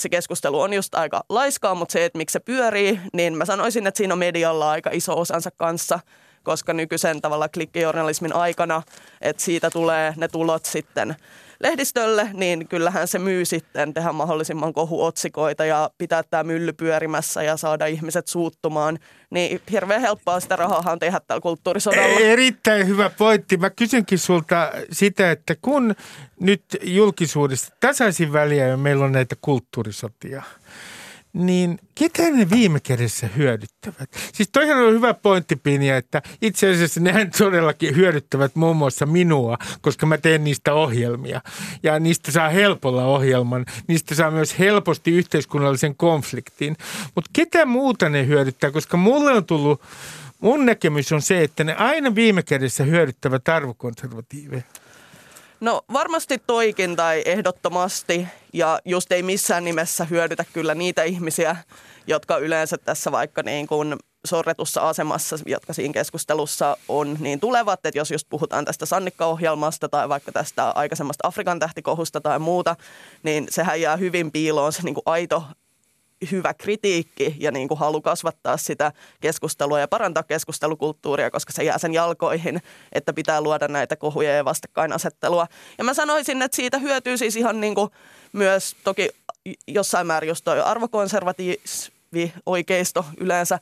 se keskustelu on just aika laiskaa, mutta se, että miksi se pyörii, niin mä sanoisin, että siinä on medialla aika iso osansa kanssa – koska nykyisen tavalla klikkijournalismin aikana, että siitä tulee ne tulot sitten lehdistölle, niin kyllähän se myy sitten tehdä mahdollisimman kohuotsikoita ja pitää tämä mylly pyörimässä ja saada ihmiset suuttumaan. Niin hirveän helppoa sitä rahaa tehdä täällä kulttuurisodalla. Erittäin hyvä pointti. Mä kysynkin sulta sitä, että kun nyt julkisuudessa tasaisin väliä ja meillä on näitä kulttuurisotia – niin ketä ne viime kädessä hyödyttävät? Siis toihan on hyvä pointti, Pinja, että itse asiassa nehän todellakin hyödyttävät muun muassa minua, koska mä teen niistä ohjelmia. Ja niistä saa helpolla ohjelman. Niistä saa myös helposti yhteiskunnallisen konfliktin. Mutta ketä muuta ne hyödyttää, koska mulle on tullut, mun näkemys on se, että ne aina viime kädessä hyödyttävät arvokonservatiiveja. No varmasti toikin tai ehdottomasti ja just ei missään nimessä hyödytä kyllä niitä ihmisiä, jotka yleensä tässä vaikka niin kuin sorretussa asemassa, jotka siinä keskustelussa on, niin tulevat. Että jos just puhutaan tästä Sannikka-ohjelmasta tai vaikka tästä aikaisemmasta Afrikan tähtikohusta tai muuta, niin sehän jää hyvin piiloon se niin kuin aito hyvä kritiikki ja niin kuin halu kasvattaa sitä keskustelua ja parantaa keskustelukulttuuria, koska se jää sen jalkoihin, että pitää luoda näitä kohuja ja vastakkainasettelua. Ja mä sanoisin, että siitä hyötyy siis ihan niin kuin myös toki jossain määrin just toi arvokonservatiivi oikeisto yleensä,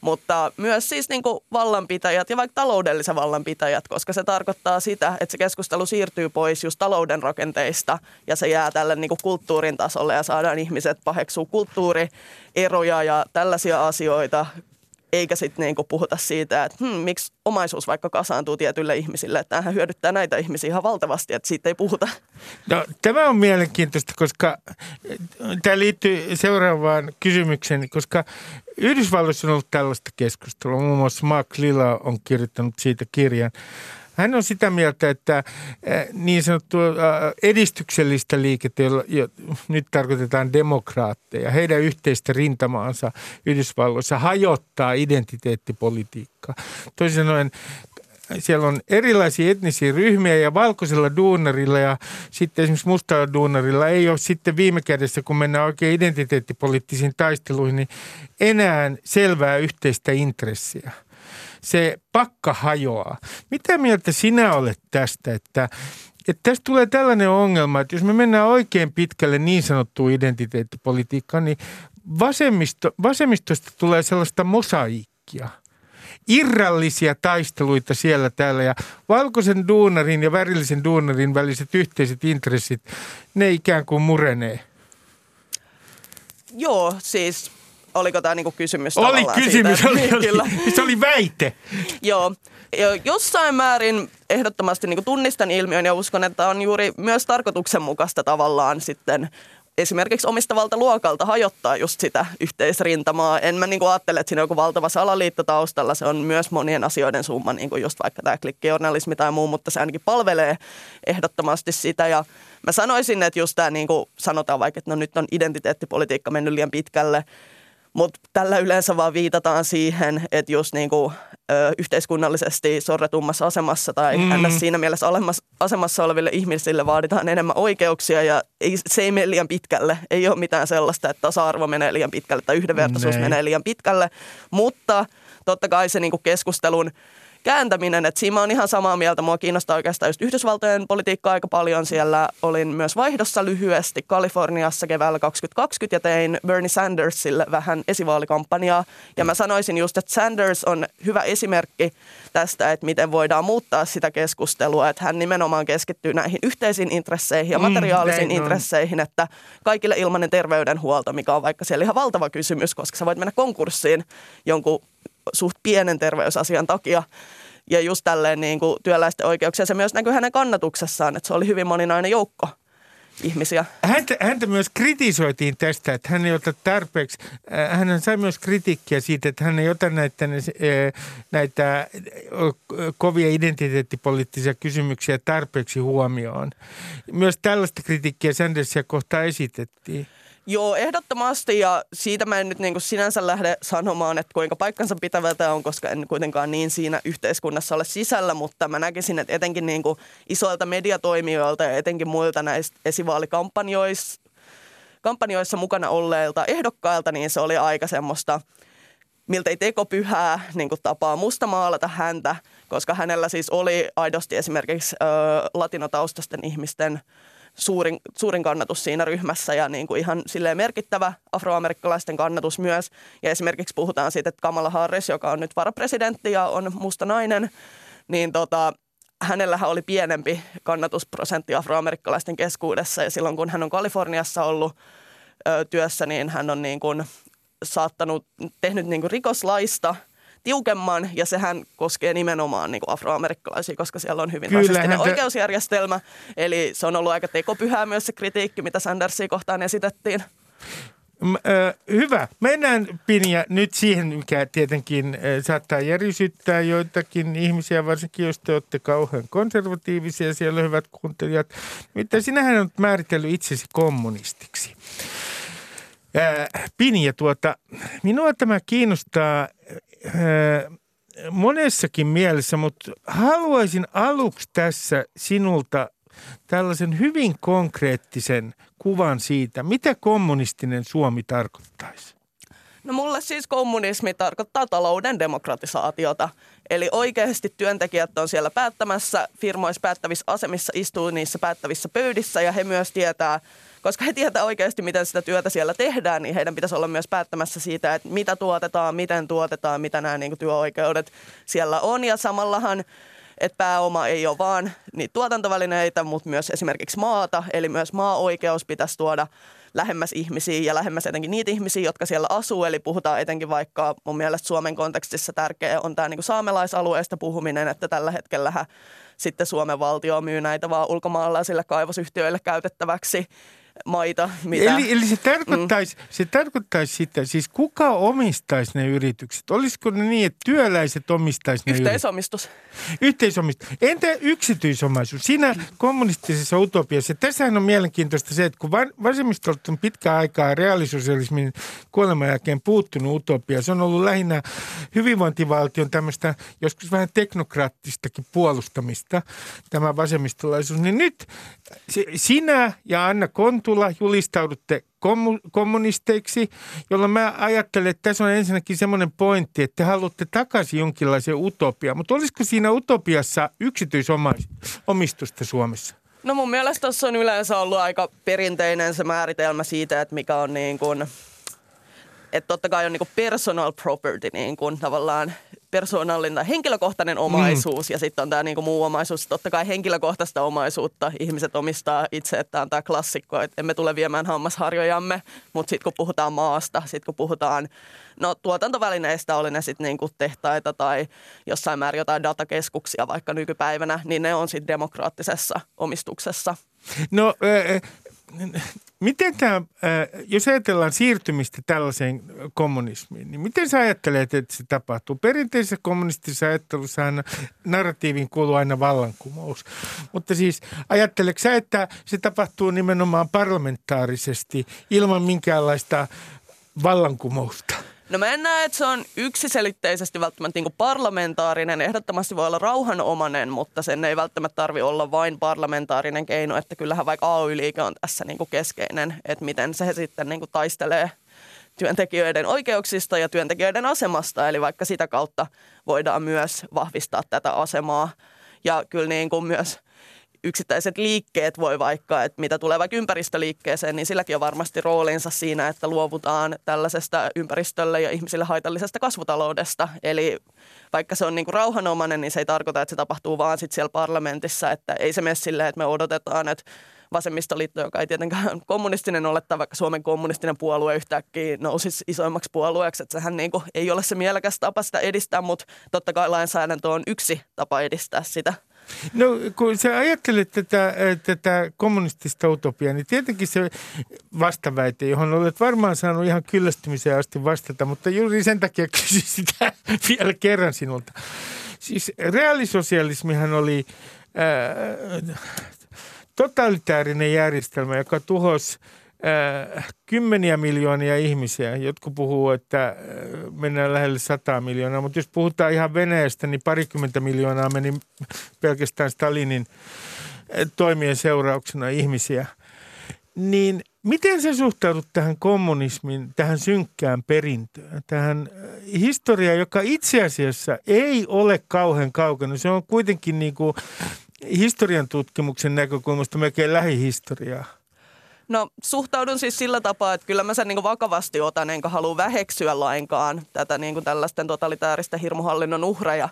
mutta myös siis niin kuin vallanpitäjät ja vaikka taloudellisen vallanpitäjät, koska se tarkoittaa sitä, että se keskustelu siirtyy pois just talouden rakenteista ja se jää tälle niin kuin kulttuurin tasolle ja saadaan ihmiset paheksuu kulttuurieroja ja tällaisia asioita eikä sitten niinku puhuta siitä, että hmm, miksi omaisuus vaikka kasaantuu tietyille ihmisille, että tämähän hyödyttää näitä ihmisiä ihan valtavasti, että siitä ei puhuta. No, tämä on mielenkiintoista, koska tämä liittyy seuraavaan kysymykseen, koska Yhdysvalloissa on ollut tällaista keskustelua. Muun muassa Mark Lilla on kirjoittanut siitä kirjan. Hän on sitä mieltä, että niin sanottu edistyksellistä liikettä, jolla jo, nyt tarkoitetaan demokraatteja, heidän yhteistä rintamaansa Yhdysvalloissa hajottaa identiteettipolitiikkaa. Toisin sanoen siellä on erilaisia etnisiä ryhmiä ja valkoisella duunarilla ja sitten esimerkiksi mustalla duunarilla ei ole sitten viime kädessä, kun mennään oikein identiteettipoliittisiin taisteluihin, niin enää selvää yhteistä intressiä – se pakka hajoaa. Mitä mieltä sinä olet tästä, että että tästä tulee tällainen ongelma, että jos me mennään oikein pitkälle niin sanottuun identiteettipolitiikkaan, niin vasemmisto, vasemmistosta tulee sellaista mosaikkia. Irrallisia taisteluita siellä täällä ja valkoisen duunarin ja värillisen duunarin väliset yhteiset intressit, ne ikään kuin murenee. Joo, siis oliko tämä niinku kysymys Oli kysymys, siitä, oli, oli, oli, se oli väite. Joo, jossain määrin ehdottomasti niin tunnistan ilmiön ja uskon, että on juuri myös tarkoituksenmukaista tavallaan sitten esimerkiksi omistavalta luokalta hajottaa just sitä yhteisrintamaa. En mä niin kuin ajattele, että siinä on joku valtava salaliitto taustalla. Se on myös monien asioiden summa, niin kuin just vaikka tämä klikkijournalismi tai muu, mutta se ainakin palvelee ehdottomasti sitä. Ja mä sanoisin, että just tämä niin kuin sanotaan vaikka, että no nyt on identiteettipolitiikka mennyt liian pitkälle – mutta tällä yleensä vaan viitataan siihen, että just niinku, ö, yhteiskunnallisesti sorretummassa asemassa tai mm. ns. siinä mielessä alemmas, asemassa oleville ihmisille vaaditaan enemmän oikeuksia ja ei, se ei mene liian pitkälle. Ei ole mitään sellaista, että tasa-arvo menee liian pitkälle tai yhdenvertaisuus Nein. menee liian pitkälle, mutta totta kai se niinku keskustelun – kääntäminen. Että siinä mä oon ihan samaa mieltä. Mua kiinnostaa oikeastaan just Yhdysvaltojen politiikka aika paljon. Siellä olin myös vaihdossa lyhyesti Kaliforniassa keväällä 2020 ja tein Bernie Sandersille vähän esivaalikampanjaa. Ja mä sanoisin just, että Sanders on hyvä esimerkki tästä, että miten voidaan muuttaa sitä keskustelua. Että hän nimenomaan keskittyy näihin yhteisiin intresseihin ja mm, materiaalisiin mm, intresseihin, että kaikille ilmainen terveydenhuolto, mikä on vaikka siellä ihan valtava kysymys, koska sä voit mennä konkurssiin jonkun suht pienen terveysasian takia. Ja just tälleen niin kuin työläisten oikeuksia se myös näkyy hänen kannatuksessaan, että se oli hyvin moninainen joukko ihmisiä. Häntä, häntä myös kritisoitiin tästä, että hän ei ota tarpeeksi, äh, hän sai myös kritiikkiä siitä, että hän ei ota näitä, äh, näitä äh, kovia identiteettipoliittisia kysymyksiä tarpeeksi huomioon. Myös tällaista kritiikkiä Sandersia kohtaan esitettiin. Joo, ehdottomasti ja siitä mä en nyt niin kuin sinänsä lähde sanomaan, että kuinka paikkansa pitävä tämä on, koska en kuitenkaan niin siinä yhteiskunnassa ole sisällä, mutta mä näkisin, että etenkin niin kuin isoilta mediatoimijoilta ja etenkin muilta näistä esivaalikampanjoissa kampanjoissa mukana olleilta ehdokkailta, niin se oli aika semmoista miltei tekopyhää niin kuin tapaa mustamaalata häntä, koska hänellä siis oli aidosti esimerkiksi ö, latinotaustaisten ihmisten suurin, suurin kannatus siinä ryhmässä ja niin kuin ihan silleen merkittävä afroamerikkalaisten kannatus myös. Ja esimerkiksi puhutaan siitä, että Kamala Harris, joka on nyt varapresidentti ja on musta nainen, niin tota, hänellähän oli pienempi kannatusprosentti afroamerikkalaisten keskuudessa ja silloin kun hän on Kaliforniassa ollut ö, työssä, niin hän on niin kuin saattanut, tehnyt niin kuin rikoslaista tiukemman ja sehän koskee nimenomaan niin kuin afroamerikkalaisia, koska siellä on hyvin rasistinen te... oikeusjärjestelmä. Eli se on ollut aika tekopyhää myös se kritiikki, mitä Sandersia kohtaan esitettiin. Hyvä. Mennään Pinja nyt siihen, mikä tietenkin saattaa järisyttää joitakin ihmisiä, varsinkin jos te olette kauhean konservatiivisia siellä, hyvät kuuntelijat. Mitä sinähän on määritellyt itsesi kommunistiksi. Pinja, tuota, minua tämä kiinnostaa monessakin mielessä, mutta haluaisin aluksi tässä sinulta tällaisen hyvin konkreettisen kuvan siitä, mitä kommunistinen Suomi tarkoittaisi? No mulle siis kommunismi tarkoittaa talouden demokratisaatiota. Eli oikeasti työntekijät on siellä päättämässä, firmoissa päättävissä asemissa, istuu niissä päättävissä pöydissä ja he myös tietää, koska he tietää oikeasti, miten sitä työtä siellä tehdään, niin heidän pitäisi olla myös päättämässä siitä, että mitä tuotetaan, miten tuotetaan, mitä nämä niin kuin, työoikeudet siellä on. Ja samallahan että pääoma ei ole vaan niitä tuotantovälineitä, mutta myös esimerkiksi maata, eli myös maa-oikeus pitäisi tuoda lähemmäs ihmisiä ja lähemmäs etenkin niitä ihmisiä, jotka siellä asuu. Eli puhutaan etenkin vaikka mun mielestä Suomen kontekstissa tärkeä on tämä niin saamelaisalueesta puhuminen, että tällä hetkellä sitten Suomen valtio myy näitä vaan ulkomaalaisille kaivosyhtiöille käytettäväksi maita. Mitä... Eli, eli se, tarkoittaisi, mm. se tarkoittaisi sitä, siis kuka omistaisi ne yritykset? Olisiko ne niin, että työläiset omistaisi ne Yhteisomistus. Yritykset? Yhteisomistus. Entä yksityisomaisuus? Siinä kommunistisessa utopiassa, tässähän on mielenkiintoista se, että kun vasemmistolta on pitkä aikaa reaalisosialismin kuoleman jälkeen puuttunut utopia, se on ollut lähinnä hyvinvointivaltion tämmöistä joskus vähän teknokraattistakin puolustamista, tämä vasemmistolaisuus, niin nyt sinä ja Anna Kont Kontula julistaudutte kommunisteiksi, jolloin mä ajattelen, että tässä on ensinnäkin semmoinen pointti, että te haluatte takaisin jonkinlaisen utopia. Mutta olisiko siinä utopiassa yksityisomistusta Suomessa? No mun mielestä tuossa on yleensä ollut aika perinteinen se määritelmä siitä, että mikä on niin kuin, että totta kai on niin kuin personal property niin kuin tavallaan persoonallinen tai henkilökohtainen omaisuus mm. ja sitten on tämä niinku muu omaisuus. Totta kai henkilökohtaista omaisuutta ihmiset omistaa itse, että on tämä klassikko, että emme tule viemään hammasharjojamme, mutta sitten kun puhutaan maasta, sitten kun puhutaan no, tuotantovälineistä, oli ne sitten niinku tehtaita tai jossain määrin jotain datakeskuksia vaikka nykypäivänä, niin ne on sitten demokraattisessa omistuksessa. No Miten tämä, jos ajatellaan siirtymistä tällaiseen kommunismiin, niin miten sä ajattelet, että se tapahtuu? Perinteisessä kommunistisessa ajattelussa narratiivin kuuluu aina vallankumous. Mutta siis ajatteleeko sä, että se tapahtuu nimenomaan parlamentaarisesti ilman minkäänlaista vallankumousta? No mä en näe, että se on yksiselitteisesti välttämättä niin parlamentaarinen. Ehdottomasti voi olla rauhanomainen, mutta sen ei välttämättä tarvi olla vain parlamentaarinen keino. Että kyllähän vaikka AY-liike on tässä niin keskeinen, että miten se sitten niin taistelee työntekijöiden oikeuksista ja työntekijöiden asemasta. Eli vaikka sitä kautta voidaan myös vahvistaa tätä asemaa. Ja kyllä niin kuin myös yksittäiset liikkeet voi vaikka, että mitä tulee vaikka ympäristöliikkeeseen, niin silläkin on varmasti roolinsa siinä, että luovutaan tällaisesta ympäristölle ja ihmisille haitallisesta kasvutaloudesta. Eli vaikka se on niin kuin rauhanomainen, niin se ei tarkoita, että se tapahtuu vaan sit siellä parlamentissa, että ei se mene silleen, että me odotetaan, että vasemmistoliitto, joka ei tietenkään kommunistinen ole, tai vaikka Suomen kommunistinen puolue yhtäkkiä nousisi isoimmaksi puolueeksi, että sehän niin kuin ei ole se mielekäs tapa sitä edistää, mutta totta kai lainsäädäntö on yksi tapa edistää sitä. No kun sä ajattelet tätä, tätä kommunistista utopiaa, niin tietenkin se vastaväite, johon olet varmaan saanut ihan kyllästymiseen asti vastata, mutta juuri sen takia kysyn sitä vielä kerran sinulta. Siis reaalisosialismihan oli äh, totalitaarinen järjestelmä, joka tuhosi – äh, kymmeniä miljoonia ihmisiä. Jotkut puhuu, että äh, mennään lähelle sata miljoonaa, mutta jos puhutaan ihan Venäjästä, niin parikymmentä miljoonaa meni pelkästään Stalinin äh, toimien seurauksena ihmisiä. Niin Miten sä suhtaudut tähän kommunismin, tähän synkkään perintöön, tähän äh, historiaan, joka itse asiassa ei ole kauhean kaukana. Se on kuitenkin niin kuin historian tutkimuksen näkökulmasta melkein lähihistoriaa. No suhtaudun siis sillä tapaa, että kyllä mä sen niin vakavasti otan, enkä halua väheksyä lainkaan tätä niin tällaisten totalitaaristen hirmuhallinnon uhreja.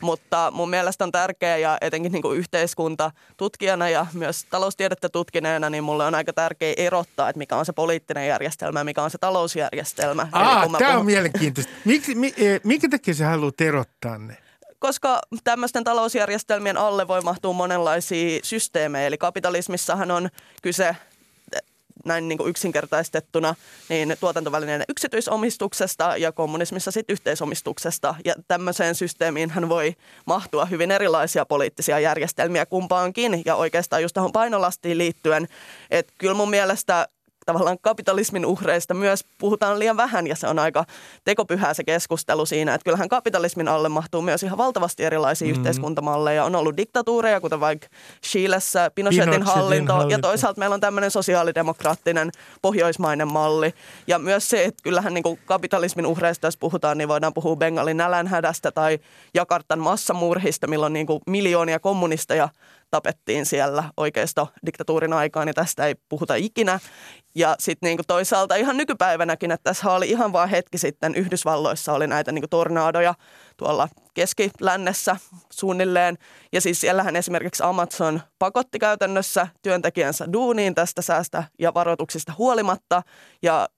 Mutta mun mielestä on tärkeää ja etenkin niin kuin yhteiskuntatutkijana ja myös taloustiedettä tutkineena, niin mulle on aika tärkeää erottaa, että mikä on se poliittinen järjestelmä ja mikä on se talousjärjestelmä. Aa, tämä puhun... on mielenkiintoista. Miksi, mi, e, minkä takia sä haluat erottaa ne? koska tämmöisten talousjärjestelmien alle voi mahtua monenlaisia systeemejä. Eli kapitalismissahan on kyse näin niin kuin yksinkertaistettuna niin tuotantovälineiden yksityisomistuksesta ja kommunismissa sitten yhteisomistuksesta. Ja tämmöiseen systeemiin hän voi mahtua hyvin erilaisia poliittisia järjestelmiä kumpaankin ja oikeastaan just tuohon painolastiin liittyen. Että kyllä mun mielestä tavallaan kapitalismin uhreista myös puhutaan liian vähän ja se on aika tekopyhää se keskustelu siinä, että kyllähän kapitalismin alle mahtuu myös ihan valtavasti erilaisia mm. yhteiskuntamalleja. On ollut diktatuureja, kuten vaikka Chilessä Pinochetin, Pinochetin hallinto, hallinto ja toisaalta meillä on tämmöinen sosiaalidemokraattinen pohjoismainen malli. Ja myös se, että kyllähän niin kuin kapitalismin uhreista, jos puhutaan, niin voidaan puhua Bengalin nälänhädästä tai Jakartan massamurhista, milloin niin kuin miljoonia kommunisteja tapettiin siellä oikeisto diktatuurin aikaan, niin tästä ei puhuta ikinä. Ja sitten niinku toisaalta ihan nykypäivänäkin, että tässä oli ihan vain hetki sitten Yhdysvalloissa oli näitä niinku tornadoja tuolla keskilännessä suunnilleen. Ja siis siellähän esimerkiksi Amazon pakotti käytännössä työntekijänsä duuniin tästä säästä ja varoituksista huolimatta. Ja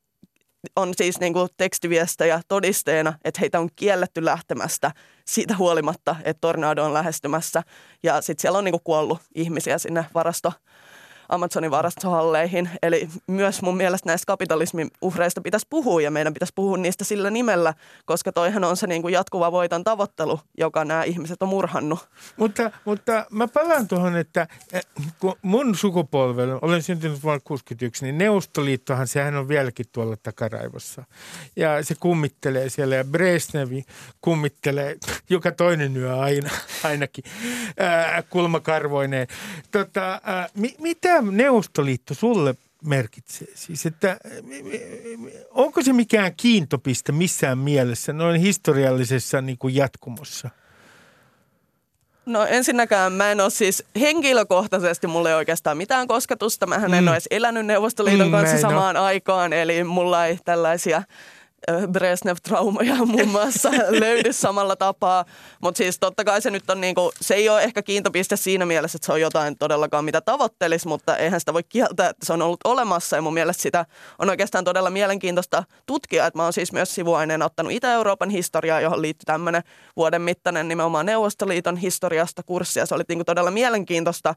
on siis niin kuin tekstiviestejä todisteena, että heitä on kielletty lähtemästä siitä huolimatta, että tornado on lähestymässä. Ja sitten siellä on niin kuin kuollut ihmisiä sinne varasto Amazonin varastohalleihin. Eli myös mun mielestä näistä kapitalismin uhreista pitäisi puhua ja meidän pitäisi puhua niistä sillä nimellä, koska toihan on se niin kuin jatkuva voiton tavoittelu, joka nämä ihmiset on murhannut. Mutta, mutta mä palaan tuohon, että eh, kun mun sukupolvella, olen syntynyt vuonna 61, niin Neuvostoliittohan sehän on vieläkin tuolla takaraivossa. Ja se kummittelee siellä ja Brezhnevi kummittelee joka toinen yö aina, ainakin kulmakarvoineen. Tota, mi, mitä Neuvostoliitto sulle merkitsee? Siis, että onko se mikään kiintopiste missään mielessä noin historiallisessa niin kuin jatkumossa? No ensinnäkään mä en ole siis henkilökohtaisesti, mulle ei oikeastaan mitään kosketusta. Mähän en mm. ole edes elänyt Neuvostoliiton mm, kanssa samaan aikaan, eli mulla ei tällaisia – Brezhnev-traumaja muun muassa löydy samalla tapaa. Mutta siis totta kai se nyt on niinku, se ei ole ehkä kiintopiste siinä mielessä, että se on jotain todellakaan mitä tavoittelisi, mutta eihän sitä voi kieltää, että se on ollut olemassa. Ja mun mielestä sitä on oikeastaan todella mielenkiintoista tutkia. Että mä oon siis myös sivuaineena ottanut Itä-Euroopan historiaa, johon liittyy tämmöinen vuoden mittainen nimenomaan Neuvostoliiton historiasta kurssia. Se oli niinku todella mielenkiintoista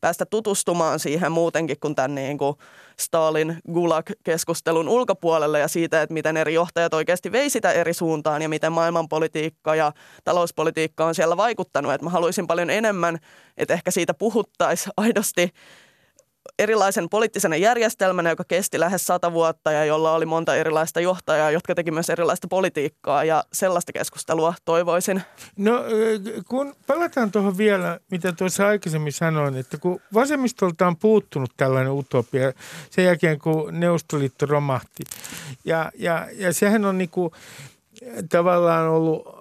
päästä tutustumaan siihen muutenkin kuin tämän niin kuin Stalin Gulag-keskustelun ulkopuolelle ja siitä, että miten eri johtajat oikeasti vei sitä eri suuntaan ja miten maailmanpolitiikka ja talouspolitiikka on siellä vaikuttanut. Että mä haluaisin paljon enemmän, että ehkä siitä puhuttaisiin aidosti erilaisen poliittisena järjestelmänä, joka kesti lähes sata vuotta ja jolla oli monta erilaista johtajaa, jotka teki myös erilaista politiikkaa ja sellaista keskustelua toivoisin. No kun palataan tuohon vielä, mitä tuossa aikaisemmin sanoin, että kun vasemmistolta on puuttunut tällainen utopia sen jälkeen, kun Neuvostoliitto romahti ja, ja, ja sehän on niin kuin, tavallaan ollut äh,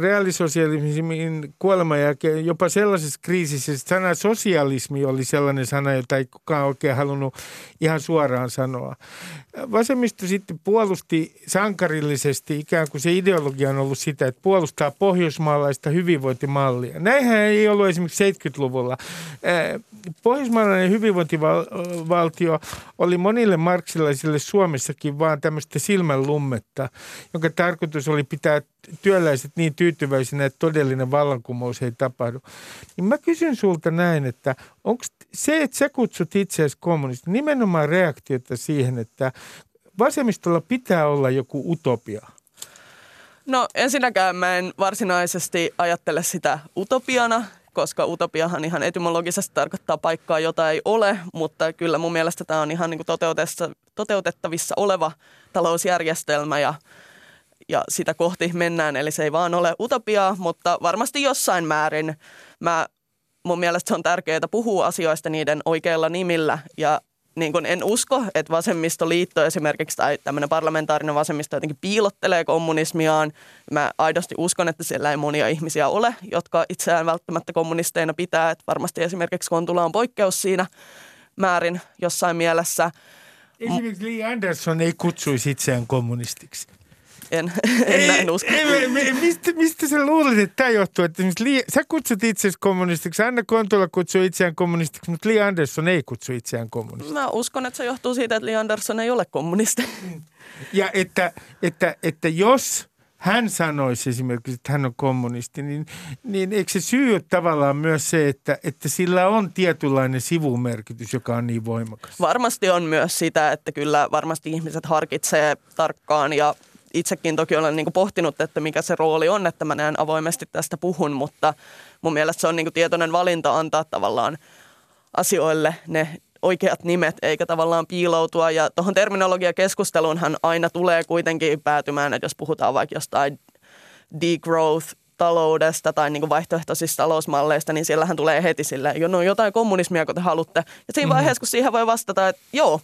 reaalisosialismin kuoleman jälkeen jopa sellaisessa kriisissä, että sana sosialismi oli sellainen sana, jota ei kukaan oikein halunnut ihan suoraan sanoa. Vasemmisto sitten puolusti sankarillisesti, ikään kuin se ideologia on ollut sitä, että puolustaa pohjoismaalaista hyvinvointimallia. Näinhän ei ollut esimerkiksi 70-luvulla. Äh, pohjoismaalainen hyvinvointivaltio oli monille marksilaisille Suomessakin vaan tämmöistä silmänlummetta, jonka tarkoitus oli pitää työläiset niin tyytyväisinä, että todellinen vallankumous ei tapahdu. Niin mä kysyn sulta näin, että onko se, että sä kutsut itseäsi kommunista, nimenomaan reaktiota siihen, että vasemmistolla pitää olla joku utopia? No ensinnäkään mä en varsinaisesti ajattele sitä utopiana, koska utopiahan ihan etymologisesti tarkoittaa paikkaa, jota ei ole, mutta kyllä mun mielestä tämä on ihan niin toteutettavissa oleva talousjärjestelmä ja ja sitä kohti mennään, eli se ei vaan ole utopiaa, mutta varmasti jossain määrin mä, mun mielestä se on tärkeää puhua asioista niiden oikeilla nimillä ja niin kun en usko, että vasemmistoliitto esimerkiksi tai tämmöinen parlamentaarinen vasemmisto jotenkin piilottelee kommunismiaan. Mä aidosti uskon, että siellä ei monia ihmisiä ole, jotka itseään välttämättä kommunisteina pitää. Että varmasti esimerkiksi Kontula on poikkeus siinä määrin jossain mielessä. Esimerkiksi Lee Anderson ei kutsuisi itseään kommunistiksi. En, en näin usko. Ei, ei, mistä, mistä sä luulet, että tämä johtuu? Että Lee, sä kutsut itseäsi kommunistiksi, Anna Kontula kutsuu itseään kommunistiksi, mutta Lee Anderson ei kutsu itseään kommunistiksi. Mä uskon, että se johtuu siitä, että Lee Anderson ei ole kommunisti. Ja että, että, että jos hän sanoisi esimerkiksi, että hän on kommunisti, niin, niin eikö se syy ole tavallaan myös se, että, että sillä on tietynlainen sivumerkitys, joka on niin voimakas? Varmasti on myös sitä, että kyllä varmasti ihmiset harkitsee tarkkaan ja itsekin toki olen niin kuin pohtinut, että mikä se rooli on, että mä näen avoimesti tästä puhun, mutta mun mielestä se on niin kuin tietoinen valinta antaa tavallaan asioille ne oikeat nimet, eikä tavallaan piiloutua. Ja tuohon terminologiakeskusteluunhan aina tulee kuitenkin päätymään, että jos puhutaan vaikka jostain degrowth taloudesta tai niin kuin vaihtoehtoisista talousmalleista, niin siellähän tulee heti sille, no jotain kommunismia, kun te haluatte. Ja siinä mm-hmm. vaiheessa, kun siihen voi vastata, että joo,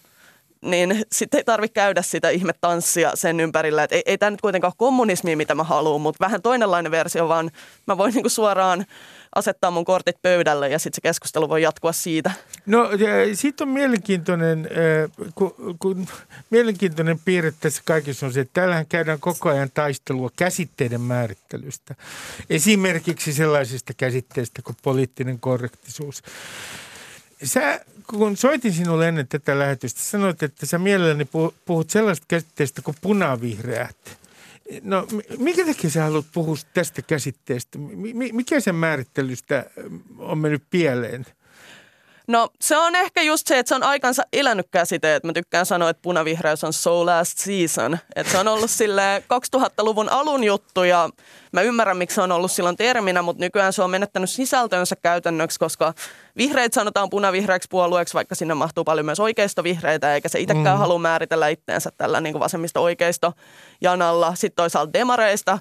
niin sitten ei tarvitse käydä sitä ihmetanssia sen ympärillä, että ei, ei tämä nyt kuitenkaan ole kommunismia, mitä mä haluan, mutta vähän toinenlainen versio, vaan mä voin niinku suoraan asettaa mun kortit pöydälle ja sitten se keskustelu voi jatkua siitä. No sitten on mielenkiintoinen, kun, kun, mielenkiintoinen piirre tässä kaikessa on se, että täällähän käydään koko ajan taistelua käsitteiden määrittelystä. Esimerkiksi sellaisista käsitteistä kuin poliittinen korrektisuus. Sä, kun soitin sinulle ennen tätä lähetystä, sanoit, että sä mielelläni puhut sellaista käsitteestä kuin punavihreät. No mikä takia sä haluat puhua tästä käsitteestä? Mikä sen määrittelystä on mennyt pieleen? No se on ehkä just se, että se on aikansa elänyt käsite. Että mä tykkään sanoa, että punavihreys on so last season. Että se on ollut sille 2000-luvun alun juttu ja mä ymmärrän, miksi se on ollut silloin terminä, mutta nykyään se on menettänyt sisältönsä käytännöksi, koska vihreät sanotaan punavihreäksi puolueeksi, vaikka sinne mahtuu paljon myös oikeistovihreitä, eikä se itsekään mm. halua määritellä itteensä tällä niin vasemmista-oikeisto janalla. Sitten toisaalta demareista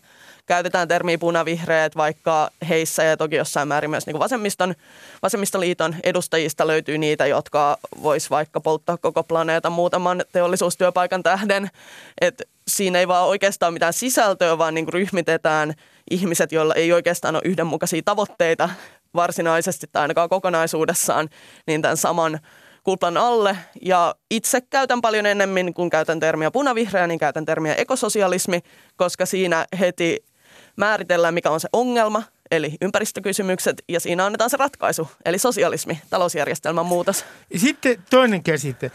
käytetään termiä punavihreät, vaikka heissä ja toki jossain määrin myös niin vasemmiston, vasemmistoliiton edustajista löytyy niitä, jotka vois vaikka polttaa koko planeetan muutaman teollisuustyöpaikan tähden. Et siinä ei vaan oikeastaan mitään sisältöä, vaan niin ryhmitetään ihmiset, joilla ei oikeastaan ole yhdenmukaisia tavoitteita varsinaisesti tai ainakaan kokonaisuudessaan, niin tämän saman kuplan alle. Ja itse käytän paljon enemmän, kun käytän termiä punavihreä, niin käytän termiä ekososialismi, koska siinä heti määritellään, mikä on se ongelma, eli ympäristökysymykset, ja siinä annetaan se ratkaisu, eli sosialismi, talousjärjestelmän muutos. Sitten toinen käsite,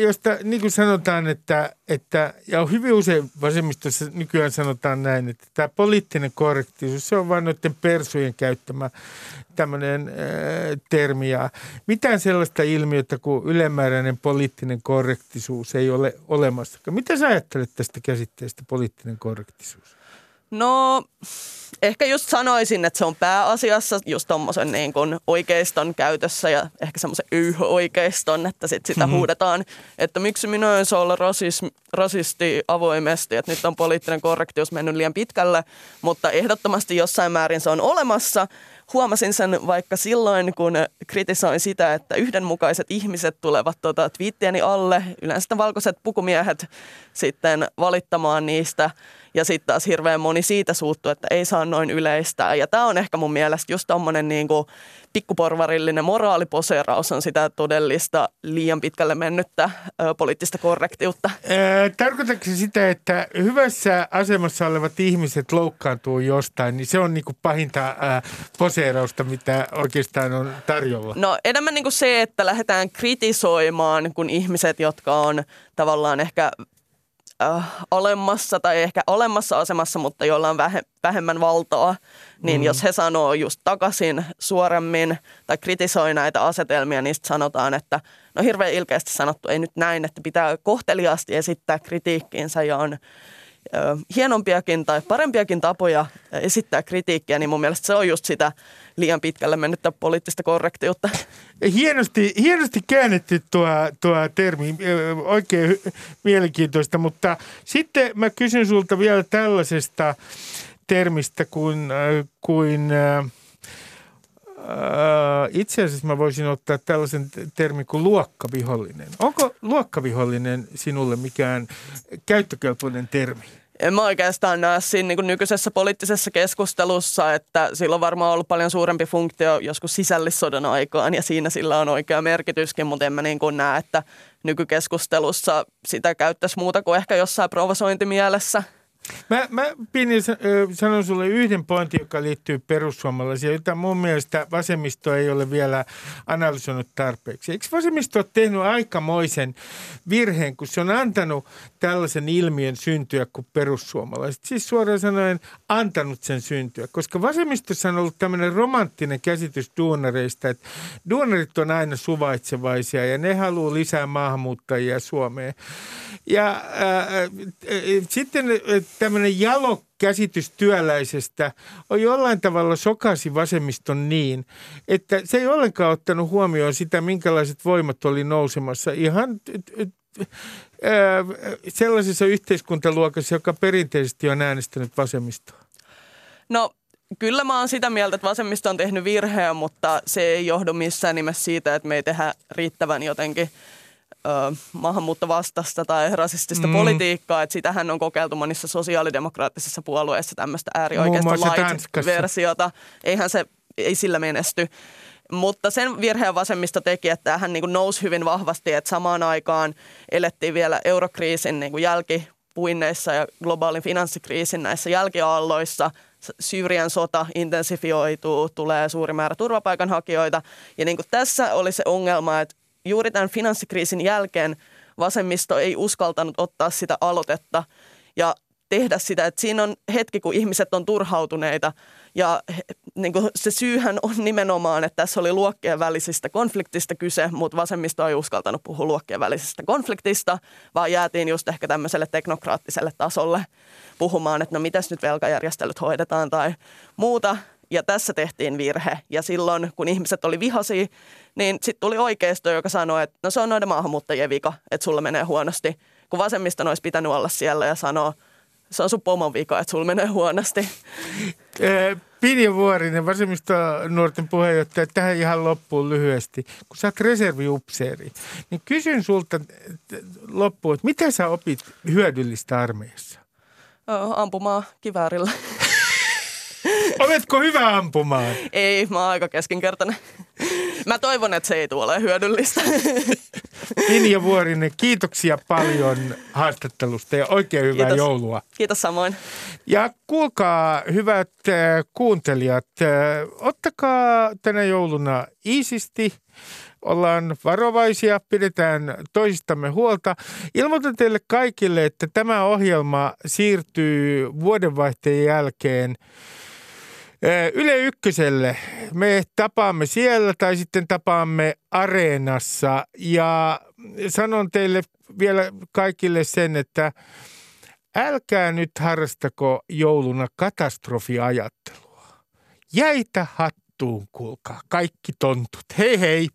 josta niin kuin sanotaan, että, että ja hyvin usein vasemmistossa nykyään sanotaan näin, että tämä poliittinen korrektius, se on vain noiden persujen käyttämä tämmöinen äh, termi. Ja mitään sellaista ilmiötä kuin ylemmääräinen poliittinen korrektisuus ei ole olemassa. Mitä sä ajattelet tästä käsitteestä poliittinen korrektisuus? No ehkä just sanoisin, että se on pääasiassa just tuommoisen niin kuin oikeiston käytössä ja ehkä semmoisen yh-oikeiston, että sit sitä mm-hmm. huudetaan, että miksi minä en saa olla rasism, rasisti avoimesti, että nyt on poliittinen korrektius mennyt liian pitkälle, mutta ehdottomasti jossain määrin se on olemassa. Huomasin sen vaikka silloin, kun kritisoin sitä, että yhdenmukaiset ihmiset tulevat tuota twiittieni alle, yleensä valkoiset pukumiehet sitten valittamaan niistä – ja sitten taas hirveän moni siitä suuttuu, että ei saa noin yleistää. Ja tämä on ehkä mun mielestä just tommonen niin kuin pikkuporvarillinen moraaliposeeraus on sitä todellista liian pitkälle mennyttä ö, poliittista korrektiutta. tarkoitatko sitä, että hyvässä asemassa olevat ihmiset loukkaantuu jostain, niin se on niin kuin pahinta ää, poseerausta, mitä oikeastaan on tarjolla? No enemmän niin kuin se, että lähdetään kritisoimaan, kun ihmiset, jotka on tavallaan ehkä äh, olemmassa tai ehkä olemmassa asemassa, mutta joilla on vähe, vähemmän valtaa, niin mm. jos he sanoo just takaisin suoremmin tai kritisoi näitä asetelmia, niin sanotaan, että no hirveän ilkeästi sanottu, ei nyt näin, että pitää kohteliaasti esittää kritiikkiinsä ja on hienompiakin tai parempiakin tapoja esittää kritiikkiä, niin mun mielestä se on just sitä liian pitkälle mennyttä poliittista korrektiutta. Hienosti, hienosti käännetty tuo, tuo termi, oikein mielenkiintoista, mutta sitten mä kysyn sulta vielä tällaisesta termistä kuin, kuin itse asiassa mä voisin ottaa tällaisen termin kuin luokkavihollinen. Onko luokkavihollinen sinulle mikään käyttökelpoinen termi? en mä oikeastaan näe siinä niin nykyisessä poliittisessa keskustelussa, että sillä on varmaan ollut paljon suurempi funktio joskus sisällissodan aikaan ja siinä sillä on oikea merkityskin, mutta en mä niin kuin näe, että nykykeskustelussa sitä käyttäisi muuta kuin ehkä jossain provosointimielessä – Mä, mä Pini, sanon sulle yhden pointin, joka liittyy perussuomalaisiin, jota mun mielestä vasemmisto ei ole vielä analysoinut tarpeeksi. Eikö vasemmisto ole tehnyt aikamoisen virheen, kun se on antanut tällaisen ilmiön syntyä kuin perussuomalaiset? Siis suoraan sanoen antanut sen syntyä, koska vasemmistossa on ollut tämmöinen romanttinen käsitys duunareista, että duunarit on aina suvaitsevaisia ja ne haluaa lisää maahanmuuttajia Suomeen. Ja äh, äh, sitten tämmöinen jalo käsitys työläisestä on jollain tavalla sokasi vasemmiston niin, että se ei ollenkaan ottanut huomioon sitä, minkälaiset voimat oli nousemassa ihan sellaisessa yhteiskuntaluokassa, joka perinteisesti on äänestänyt vasemmistoa. No kyllä mä oon sitä mieltä, että vasemmisto on tehnyt virheen, mutta se ei johdu missään nimessä siitä, että me ei tehdä riittävän jotenkin – ö, maahanmuuttovastasta tai rasistista mm. politiikkaa, että sitähän on kokeiltu monissa sosiaalidemokraattisissa puolueissa tämmöistä äärioikeista light-versiota. Eihän se, ei sillä menesty. Mutta sen virheen vasemmista teki, että tämähän niin kuin nousi hyvin vahvasti, että samaan aikaan elettiin vielä eurokriisin niin kuin jälkipuinneissa ja globaalin finanssikriisin näissä jälkiaalloissa. Syyrian sota intensifioituu, tulee suuri määrä turvapaikanhakijoita. Ja niin kuin tässä oli se ongelma, että juuri tämän finanssikriisin jälkeen vasemmisto ei uskaltanut ottaa sitä aloitetta ja tehdä sitä, että siinä on hetki, kun ihmiset on turhautuneita ja niin kuin se syyhän on nimenomaan, että tässä oli luokkien välisistä konfliktista kyse, mutta vasemmisto ei uskaltanut puhua luokkien välisestä konfliktista, vaan jäätiin just ehkä tämmöiselle teknokraattiselle tasolle puhumaan, että no mitäs nyt velkajärjestelyt hoidetaan tai muuta. Ja tässä tehtiin virhe. Ja silloin, kun ihmiset oli vihaisia, niin sitten tuli oikeisto, joka sanoi, että no se on noiden maahanmuuttajien vika, että sulla menee huonosti. Kun vasemmista olisi pitänyt olla siellä ja sanoa, se on sun pomon vika, että sulla menee huonosti. Pinja Vuorinen, vasemmista nuorten puheenjohtaja, tähän ihan loppuun lyhyesti. Kun sä oot reserviupseeri, niin kysyn sulta loppuun, että mitä sä opit hyödyllistä armeijassa? Ampumaan kiväärillä. Oletko hyvä ampumaan? Ei, mä oon aika keskinkertainen. Mä toivon, että se ei tule hyödyllistä. Pinja Vuorinen, kiitoksia paljon haastattelusta ja oikein hyvää Kiitos. joulua. Kiitos samoin. Ja kuulkaa, hyvät äh, kuuntelijat, äh, ottakaa tänä jouluna iisisti. Ollaan varovaisia, pidetään toisistamme huolta. Ilmoitan teille kaikille, että tämä ohjelma siirtyy vuodenvaihteen jälkeen – Yle Ykköselle. Me tapaamme siellä tai sitten tapaamme Areenassa ja sanon teille vielä kaikille sen, että älkää nyt harrastako jouluna katastrofiajattelua. Jäitä hattuun, kuulkaa, kaikki tontut. Hei hei!